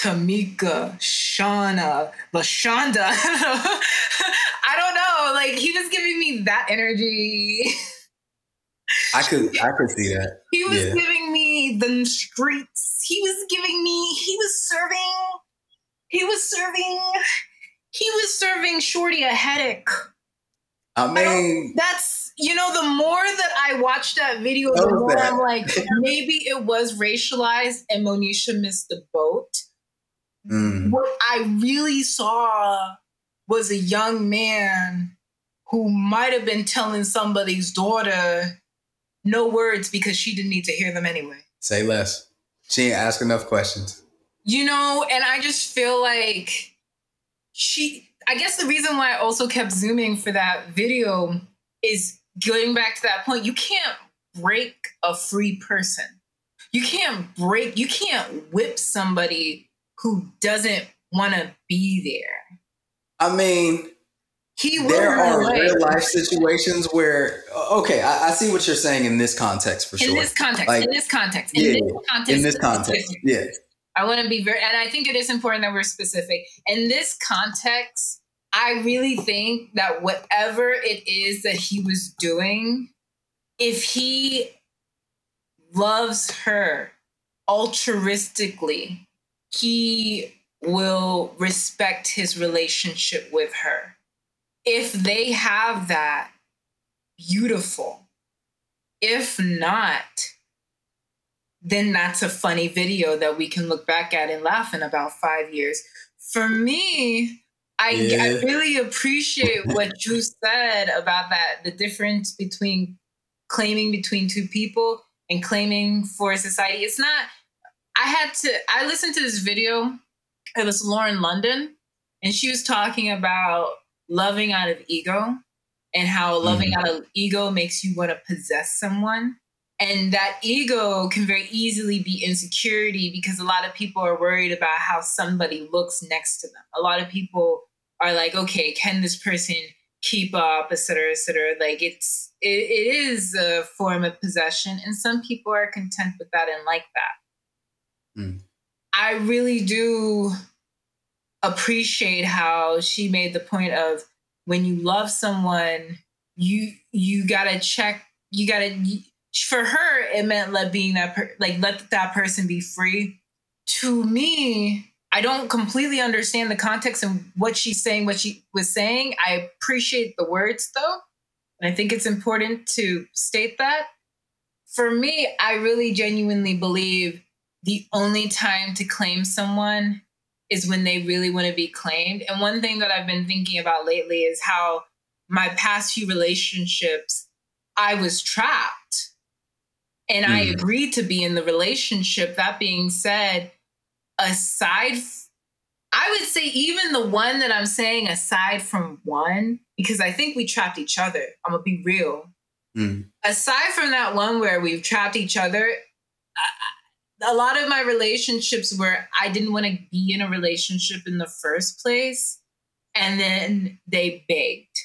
Tamika, Shauna, Lashonda. Like he was giving me that energy. I could I could see that. He was yeah. giving me the streets. He was giving me, he was serving, he was serving, he was serving Shorty a headache. I mean I that's you know, the more that I watched that video, the more that? I'm like, maybe it was racialized and Monisha missed the boat Mm. What I really saw was a young man who might have been telling somebody's daughter no words because she didn't need to hear them anyway. Say less. She ain't ask enough questions. You know, and I just feel like she I guess the reason why I also kept zooming for that video is going back to that point. You can't break a free person. You can't break, you can't whip somebody who doesn't want to be there. I mean, he there are away. real life situations where okay, I, I, see what you're saying in this context for in sure. In this context, like, in this context, in yeah, this context, in this context, yeah. I want to be very, and I think it is important that we're specific in this context. I really think that whatever it is that he was doing, if he loves her altruistically, he will respect his relationship with her. If they have that, beautiful. If not, then that's a funny video that we can look back at and laugh in about five years. For me, I, yeah. I really appreciate what you said about that the difference between claiming between two people and claiming for society. It's not I had to, I listened to this video. It was Lauren London, and she was talking about loving out of ego and how loving mm-hmm. out of ego makes you want to possess someone. And that ego can very easily be insecurity because a lot of people are worried about how somebody looks next to them. A lot of people are like, okay, can this person keep up, et cetera, et cetera. Like it's, it, it is a form of possession. And some people are content with that and like that. Mm. I really do appreciate how she made the point of when you love someone, you you gotta check. You gotta. For her, it meant let being that per, like let that person be free. To me, I don't completely understand the context and what she's saying, what she was saying. I appreciate the words though. And I think it's important to state that. For me, I really genuinely believe the only time to claim someone is when they really want to be claimed. And one thing that I've been thinking about lately is how my past few relationships, I was trapped and mm. I agreed to be in the relationship. That being said, aside, I would say even the one that I'm saying aside from one, because I think we trapped each other. I'm gonna be real. Mm. Aside from that one where we've trapped each other, a lot of my relationships where I didn't want to be in a relationship in the first place, and then they begged.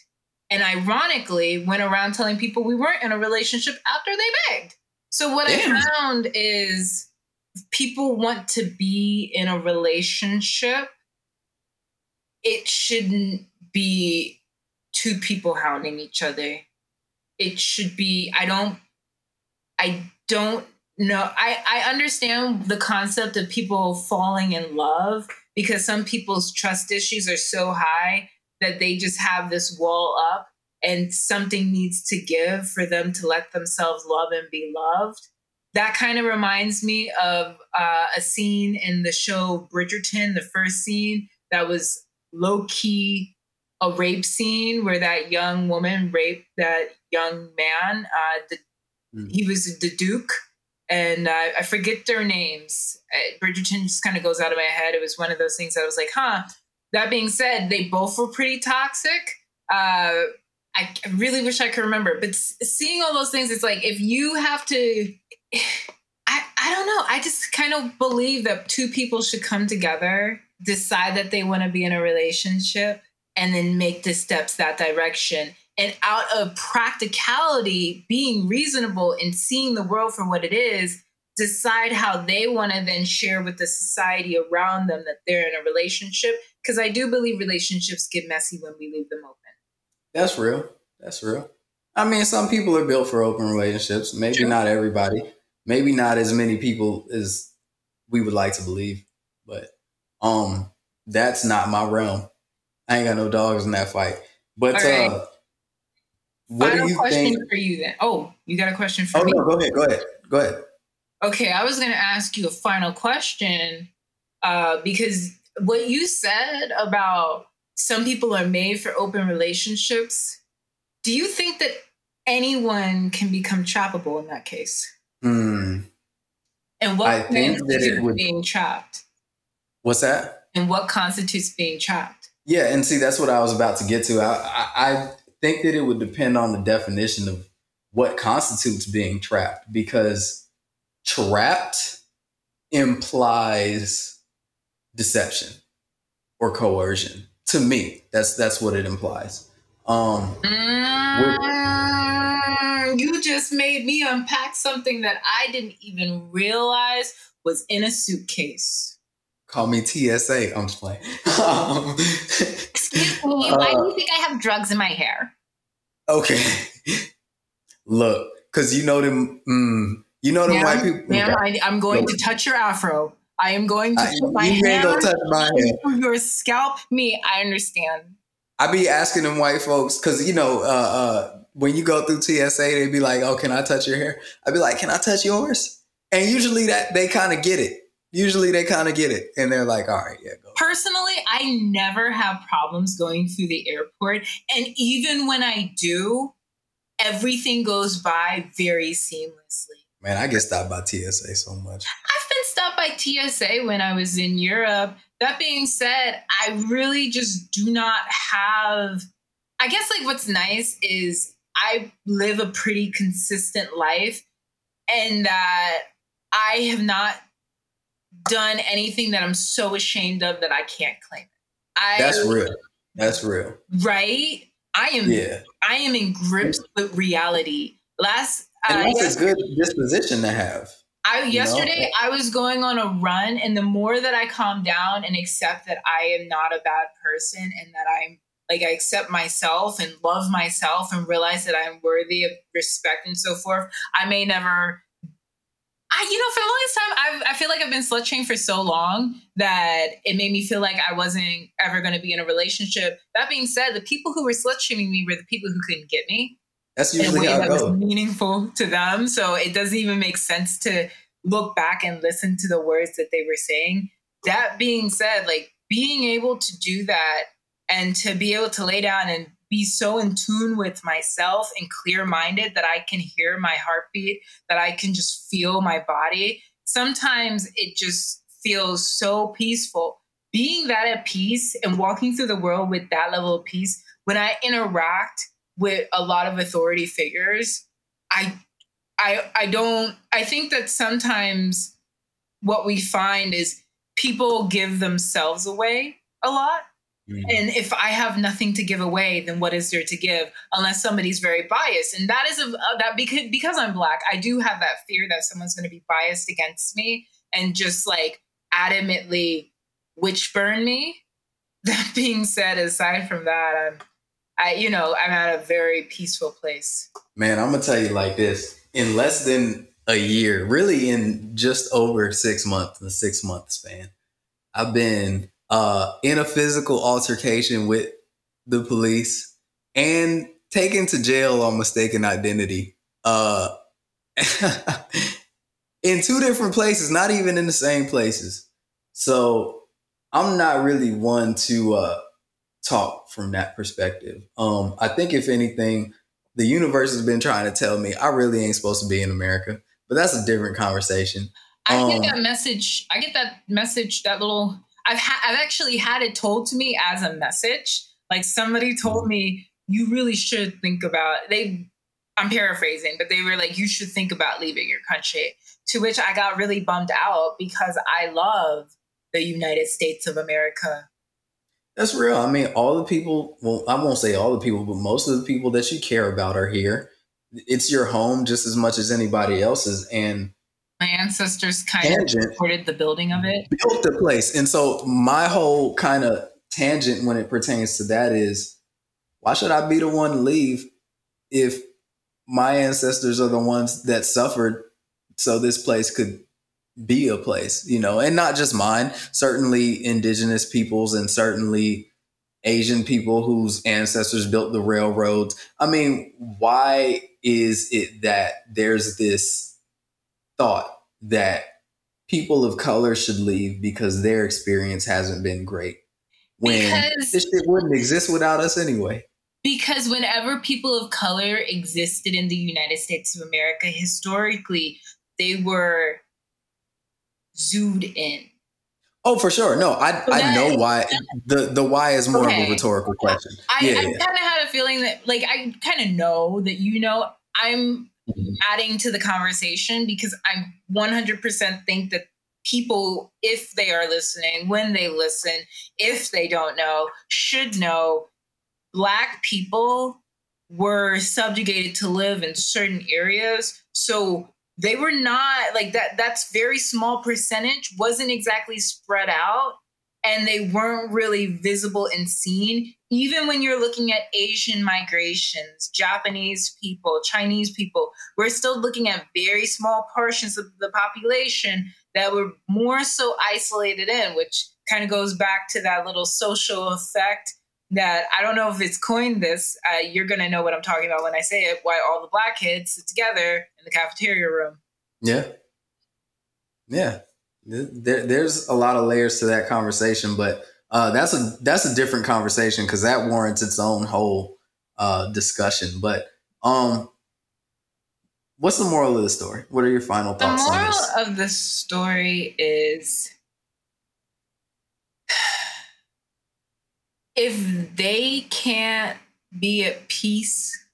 And ironically, went around telling people we weren't in a relationship after they begged. So what Damn. I found is people want to be in a relationship. It shouldn't be two people hounding each other. It should be, I don't, I don't no, I, I understand the concept of people falling in love because some people's trust issues are so high that they just have this wall up and something needs to give for them to let themselves love and be loved. That kind of reminds me of uh, a scene in the show Bridgerton, the first scene that was low key a rape scene where that young woman raped that young man. Uh, the, mm. He was the Duke and uh, I forget their names. Bridgerton just kind of goes out of my head. It was one of those things that I was like, huh. That being said, they both were pretty toxic. Uh, I really wish I could remember, but seeing all those things, it's like if you have to, I, I don't know. I just kind of believe that two people should come together, decide that they want to be in a relationship, and then make the steps that direction and out of practicality, being reasonable and seeing the world for what it is, decide how they want to then share with the society around them that they're in a relationship. Because I do believe relationships get messy when we leave them open. That's real. That's real. I mean, some people are built for open relationships. Maybe True. not everybody. Maybe not as many people as we would like to believe. But um, that's not my realm. I ain't got no dogs in that fight. But right. uh what Final do you question think? for you then. Oh, you got a question for oh, me? Oh no, go ahead. Go ahead. Go ahead. Okay, I was going to ask you a final question uh, because what you said about some people are made for open relationships. Do you think that anyone can become trappable in that case? Hmm. And what I think that it would being trapped? What's that? And what constitutes being trapped? Yeah, and see, that's what I was about to get to. I, I, I think that it would depend on the definition of what constitutes being trapped because trapped implies deception or coercion. To me that's that's what it implies. Um mm, you just made me unpack something that i didn't even realize was in a suitcase. Call me tsa i'm just playing. Um, excuse me why do you think i have drugs in my hair Okay. Look, because you know them, mm, you know them white people. Ma'am, I, am going to touch your afro. I am going to I, put my hand touch my hair. your scalp. Me, I understand. I be asking them white folks because you know uh, uh, when you go through TSA, they be like, "Oh, can I touch your hair?" I be like, "Can I touch yours?" And usually that they kind of get it. Usually they kind of get it, and they're like, "All right, yeah, go." Personally, I never have problems going through the airport. And even when I do, everything goes by very seamlessly. Man, I get stopped by TSA so much. I've been stopped by TSA when I was in Europe. That being said, I really just do not have. I guess, like, what's nice is I live a pretty consistent life and that I have not done anything that I'm so ashamed of that I can't claim it. I, That's real. That's real. Right? I am yeah. I am in grips with reality. Last and uh, that's a good disposition to have. I yesterday know? I was going on a run and the more that I calm down and accept that I am not a bad person and that I'm like I accept myself and love myself and realize that I'm worthy of respect and so forth, I may never I, you know, for the longest time, I've, I feel like I've been slut shamed for so long that it made me feel like I wasn't ever going to be in a relationship. That being said, the people who were slut shaming me were the people who couldn't get me. That's usually how it goes. meaningful to them, so it doesn't even make sense to look back and listen to the words that they were saying. That being said, like being able to do that and to be able to lay down and be so in tune with myself and clear minded that I can hear my heartbeat, that I can just feel my body. Sometimes it just feels so peaceful. Being that at peace and walking through the world with that level of peace, when I interact with a lot of authority figures, I I I don't I think that sometimes what we find is people give themselves away a lot Mm. And if I have nothing to give away, then what is there to give? Unless somebody's very biased, and that is a, uh, that because because I'm black, I do have that fear that someone's going to be biased against me and just like adamantly witch burn me. That being said, aside from that, I'm I you know I'm at a very peaceful place. Man, I'm gonna tell you like this: in less than a year, really in just over six months, in the six month span, I've been uh, in a physical altercation with the police and taken to jail on mistaken identity uh, in two different places, not even in the same places. So I'm not really one to uh, talk from that perspective. Um, I think if anything, the universe has been trying to tell me I really ain't supposed to be in America. but that's a different conversation. I um, get that message. I get that message. That little. I've ha- I've actually had it told to me as a message. Like somebody told mm-hmm. me, you really should think about. They. I'm paraphrasing, but they were like, you should think about leaving your country. To which I got really bummed out because I love the United States of America. That's real. I mean, all the people, well, I won't say all the people, but most of the people that you care about are here. It's your home just as much as anybody else's. And my ancestors kind tangent, of supported the building of it, built the place. And so my whole kind of tangent when it pertains to that is why should I be the one to leave if my ancestors are the ones that suffered so this place could be a place, you know, and not just mine, certainly indigenous peoples and certainly Asian people whose ancestors built the railroads. I mean, why is it that there's this thought that people of color should leave because their experience hasn't been great? When because, this shit wouldn't exist without us anyway. Because whenever people of color existed in the United States of America, historically, they were zoomed in. Oh, for sure. No, I so I know why. The the why is more okay. of a rhetorical question. I, yeah, I kind of had a feeling that, like, I kind of know that you know. I'm. Mm-hmm. adding to the conversation because I 100% think that people, if they are listening, when they listen, if they don't know, should know. Black people were subjugated to live in certain areas, so they were not like that that's very small percentage wasn't exactly spread out and they weren't really visible and seen even when you're looking at asian migrations japanese people chinese people we're still looking at very small portions of the population that were more so isolated in which kind of goes back to that little social effect that I don't know if it's coined this. Uh, you're gonna know what I'm talking about when I say it. Why all the black kids sit together in the cafeteria room? Yeah, yeah. There, there's a lot of layers to that conversation, but uh, that's a that's a different conversation because that warrants its own whole uh, discussion. But um, what's the moral of the story? What are your final thoughts? On? The moral of the story is if they can't be at peace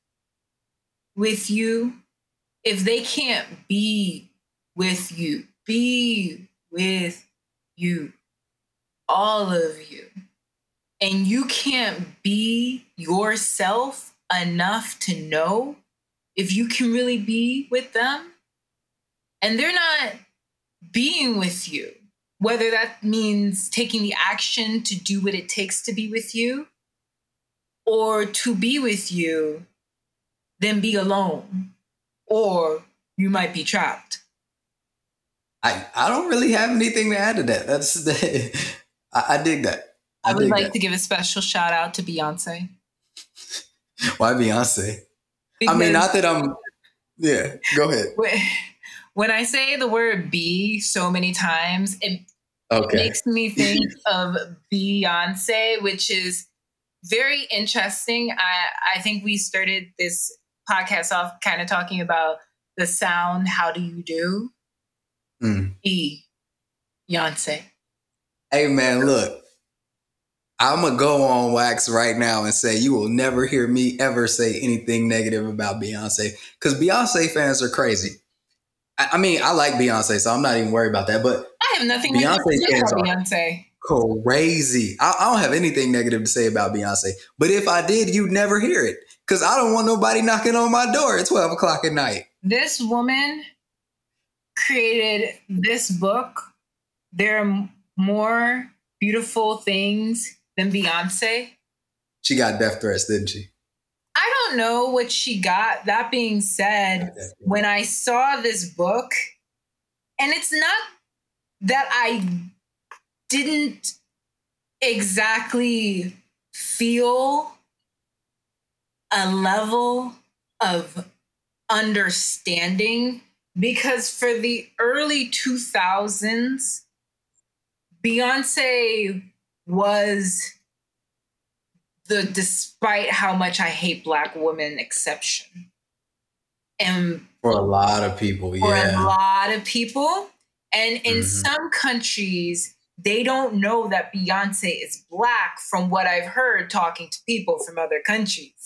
with you, if they can't be with you, be with you, all of you, and you can't be yourself enough to know if you can really be with them, and they're not being with you. Whether that means taking the action to do what it takes to be with you or to be with you, then be alone, or you might be trapped. I, I don't really have anything to add to that. That's the, I, I dig that. I, I would like that. to give a special shout out to Beyonce. Why Beyonce? Because I mean, not that I'm. Yeah, go ahead. When I say the word "be" so many times, it Okay. It makes me think of Beyonce, which is very interesting. I, I think we started this podcast off kind of talking about the sound. How do you do? Beyonce. Hey man, look, I'm gonna go on wax right now and say you will never hear me ever say anything negative about Beyonce because Beyonce fans are crazy. I, mean, I like Beyonce, so I'm not even worried about that. But I have nothing Beyonce fans about Beyonce. Crazy. I, I, don't have anything negative to say about Beyonce. But if I did, you'd never hear it because I don't want nobody knocking on my door at 12 o'clock at night. This woman created this book. There are more beautiful things than Beyonce. She got death threats, didn't she? I don't know what she got. That being said, when I saw this book, and it's not that I didn't exactly feel a level of understanding because for the early 2000s, Beyonce was the despite how much I hate black women exception. and for a lot of people, for yeah. a lot of people. And in mm-hmm. some countries, they don't know that Beyonce is black from what I've heard talking to people from other countries.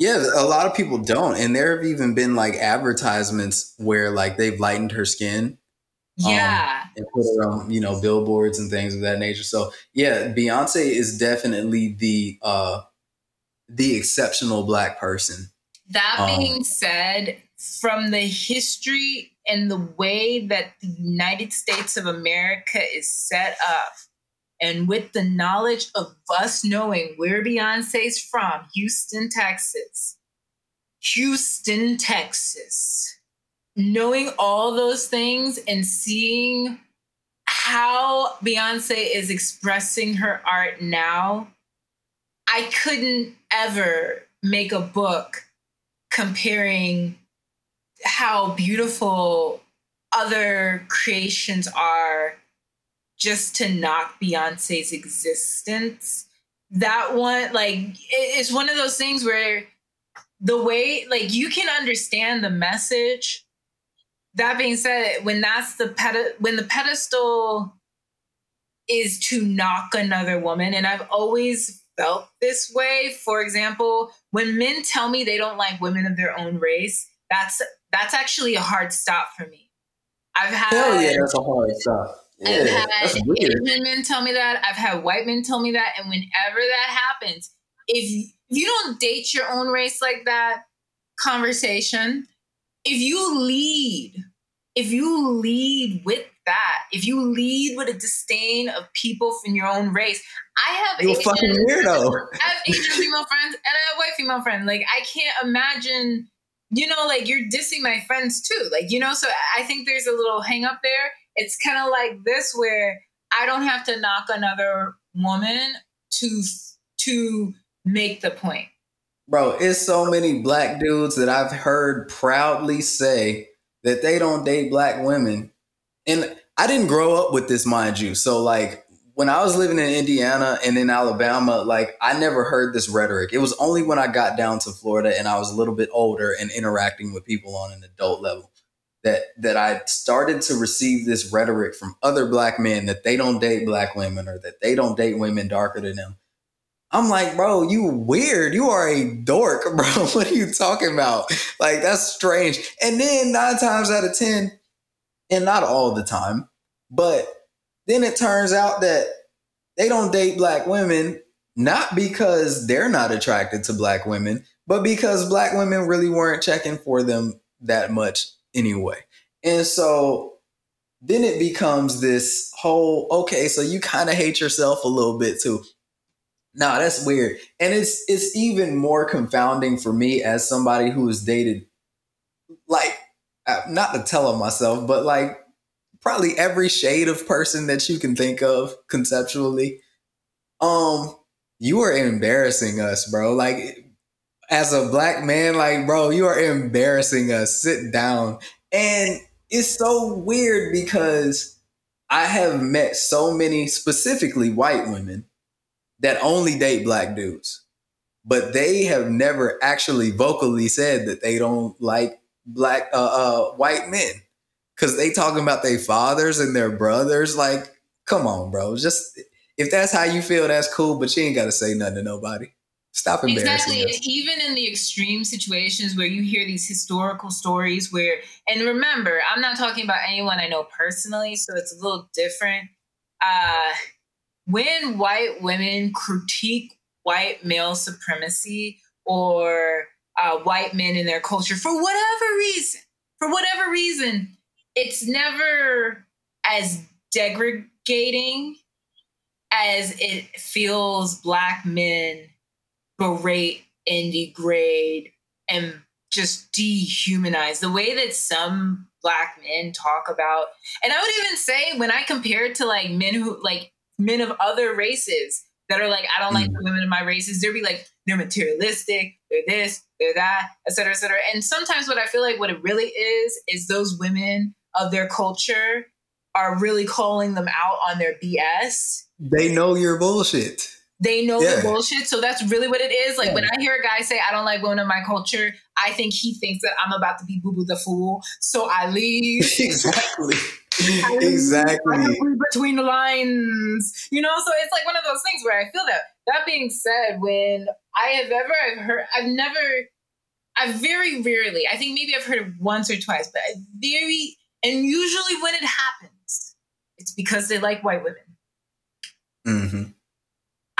Yeah, a lot of people don't. And there have even been like advertisements where like they've lightened her skin. Um, yeah. Um, and put her on, you know, billboards and things of that nature. So yeah, Beyonce is definitely the uh the exceptional black person. That um, being um, said, from the history and the way that the United States of America is set up, and with the knowledge of us knowing where Beyonce's from, Houston, Texas, Houston, Texas, knowing all those things and seeing how Beyonce is expressing her art now, I couldn't ever make a book comparing how beautiful other creations are just to knock Beyonce's existence. That one, like, it's one of those things where the way, like, you can understand the message. That being said, when that's the ped- when the pedestal is to knock another woman, and I've always felt this way. For example, when men tell me they don't like women of their own race, that's that's actually a hard stop for me. I've had Hell yeah, that's a hard stop. Yeah, I've had Asian men tell me that. I've had white men tell me that. And whenever that happens, if you don't date your own race like that, conversation, if you lead, if you lead with that, if you lead with a disdain of people from your own race, I have you Asian, fucking weirdo. I have Asian female friends and I have white female friends. Like I can't imagine you know, like you're dissing my friends too. Like, you know, so I think there's a little hang up there. It's kind of like this where I don't have to knock another woman to to make the point. Bro, it's so many black dudes that I've heard proudly say that they don't date black women. And I didn't grow up with this, mind you. So like when I was living in Indiana and in Alabama, like I never heard this rhetoric. It was only when I got down to Florida and I was a little bit older and interacting with people on an adult level that that I started to receive this rhetoric from other black men that they don't date black women or that they don't date women darker than them. I'm like, bro, you weird. You are a dork, bro. what are you talking about? Like, that's strange. And then nine times out of 10, and not all the time, but then it turns out that they don't date black women not because they're not attracted to black women, but because black women really weren't checking for them that much anyway. And so then it becomes this whole okay, so you kind of hate yourself a little bit too. Nah, that's weird. And it's it's even more confounding for me as somebody who has dated like uh, not to tell on myself, but like probably every shade of person that you can think of conceptually. Um, you are embarrassing us, bro. Like as a black man, like bro, you are embarrassing us. Sit down. And it's so weird because I have met so many specifically white women that only date black dudes. But they have never actually vocally said that they don't like black uh, uh white men because they talking about their fathers and their brothers. Like, come on, bro. Just if that's how you feel, that's cool. But you ain't got to say nothing to nobody. Stop embarrassing exactly. Us. Even in the extreme situations where you hear these historical stories, where and remember, I'm not talking about anyone I know personally, so it's a little different. Uh, when white women critique white male supremacy or uh, white men in their culture for whatever reason, for whatever reason, it's never as degrading as it feels black men berate and degrade and just dehumanize the way that some black men talk about and i would even say when i compare it to like men who like men of other races that are like i don't mm. like the women of my races they'll be like they're materialistic they're this they're that et cetera et cetera and sometimes what i feel like what it really is is those women of their culture are really calling them out on their BS. They know your bullshit. They know yeah. the bullshit. So that's really what it is. Like yeah. when I hear a guy say, I don't like women in my culture, I think he thinks that I'm about to be Boo Boo the Fool. So I leave. exactly. I exactly. Leave between the lines. You know, so it's like one of those things where I feel that. That being said, when I have ever I've heard I've never I very rarely, I think maybe I've heard it once or twice, but I very and usually when it happens, it's because they like white women. Mm-hmm.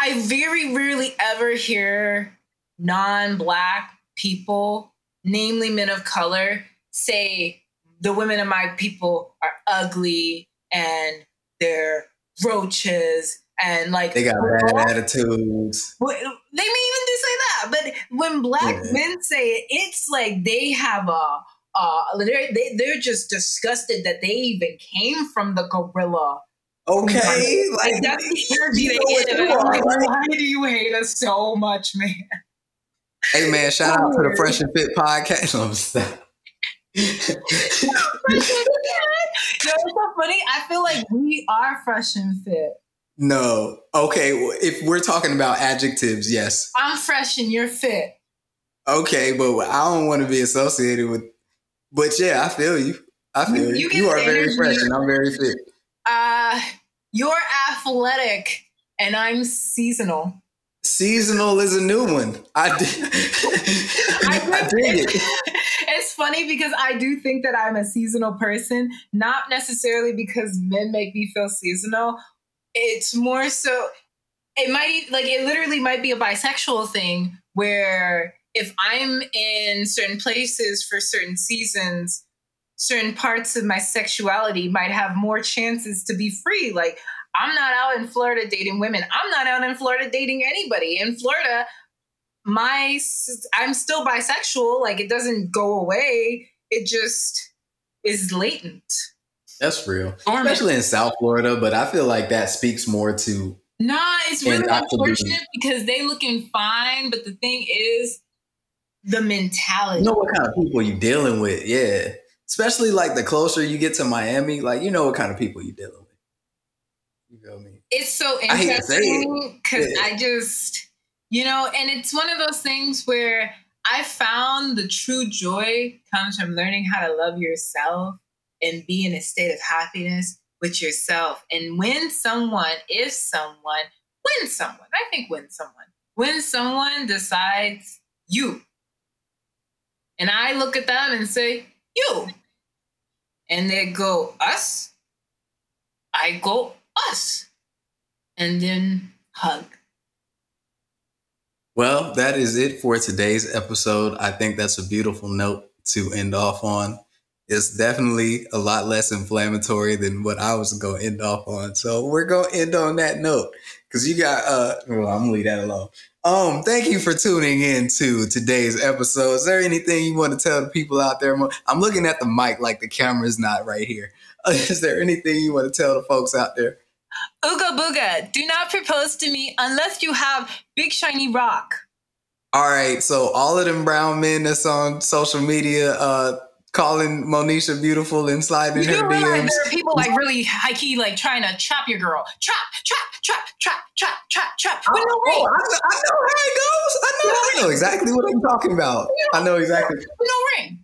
I very rarely ever hear non-black people, namely men of color, say the women of my people are ugly and they're roaches and like they got bad attitudes. They may even do say that, but when black yeah. men say it, it's like they have a. Uh, they're, they, they're just disgusted that they even came from the gorilla Okay, like, that's the energy they get. Like, why do you hate us so much, man? Hey man, shout out to the Fresh and Fit podcast. No, stop. you know, it's so funny. I feel like we are fresh and fit. No. Okay. If we're talking about adjectives, yes. I'm fresh and you're fit. Okay, but I don't want to be associated with. But yeah, I feel you. I feel you. You, you are very fresh and I'm very fit. Uh, you're athletic and I'm seasonal. Seasonal is a new one. I did. I, dig it. It's funny because I do think that I'm a seasonal person, not necessarily because men make me feel seasonal. It's more so, it might, like, it literally might be a bisexual thing where if I'm in certain places for certain seasons, certain parts of my sexuality might have more chances to be free. Like, I'm not out in Florida dating women. I'm not out in Florida dating anybody. In Florida, my I'm still bisexual. Like, it doesn't go away. It just is latent. That's real, especially in South Florida. But I feel like that speaks more to. Nah, it's really unfortunate because they looking fine, but the thing is, the mentality. You know what kind of people you dealing with? Yeah especially like the closer you get to Miami, like you know what kind of people you're dealing with. You feel me? It's so interesting because I, yeah. I just, you know, and it's one of those things where I found the true joy comes from learning how to love yourself and be in a state of happiness with yourself. And when someone, if someone, when someone, I think when someone, when someone decides you, and I look at them and say, you, and they go us? I go us. And then hug. Well that is it for today's episode. I think that's a beautiful note to end off on. It's definitely a lot less inflammatory than what i was going to end off on. So we're going to end on that note because you got uh well i'm gonna leave that alone um, thank you for tuning in to today's episode. Is there anything you want to tell the people out there? I'm looking at the mic like the camera's not right here. Uh, there anything you want to tell the folks out there? Ooga booga, do not propose to me unless you have big shiny rock. All right, so all of them brown men that's on social media, uh, calling Monisha beautiful and sliding you her DMs. There are people like really high key, like trying to chop your girl. Chop, chop, chop, chop, chop, chop, chop. Oh, no oh, I, know, I know how it goes. I know, no I know exactly what I'm talking about. I know exactly. No ring.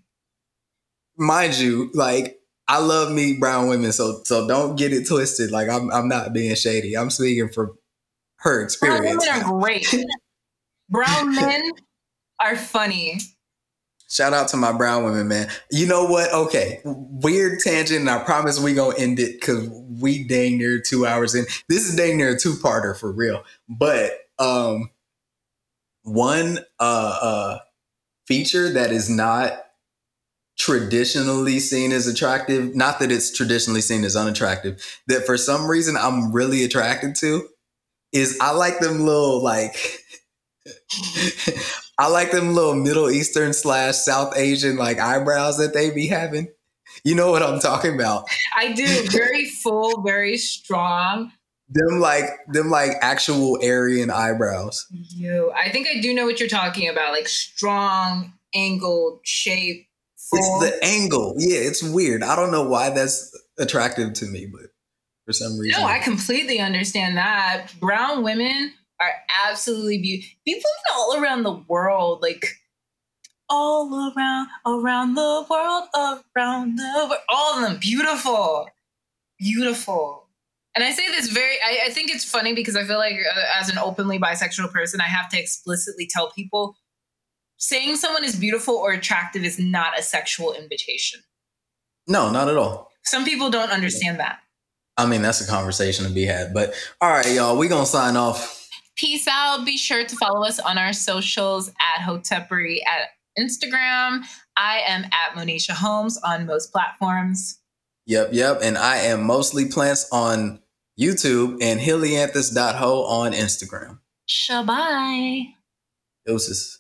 Mind you, like I love me brown women, so so don't get it twisted. Like I'm I'm not being shady. I'm speaking from her experience. Brown women are great. brown men are funny. Shout out to my brown women, man. You know what? Okay, weird tangent, and I promise we gonna end it because we dang near two hours in. This is dang near a two parter for real. But um, one uh uh feature that is not traditionally seen as attractive, not that it's traditionally seen as unattractive, that for some reason I'm really attracted to, is I like them little like. I like them little Middle Eastern slash South Asian like eyebrows that they be having. You know what I'm talking about? I do. Very full, very strong. Them like them like actual Aryan eyebrows. You, I think I do know what you're talking about. Like strong, angled shape. Full. It's the angle. Yeah, it's weird. I don't know why that's attractive to me, but for some reason. No, I completely understand that. Brown women are absolutely beautiful. People from all around the world, like all around, around the world, around the world, all of them beautiful, beautiful. And I say this very, I, I think it's funny because I feel like uh, as an openly bisexual person, I have to explicitly tell people saying someone is beautiful or attractive is not a sexual invitation. No, not at all. Some people don't understand that. I mean, that's a conversation to be had. But all right, y'all, we gonna sign off. Peace out. Be sure to follow us on our socials at Hotepery at Instagram. I am at Monisha Holmes on most platforms. Yep, yep. And I am mostly plants on YouTube and helianthus.ho on Instagram. Shabai. Doses.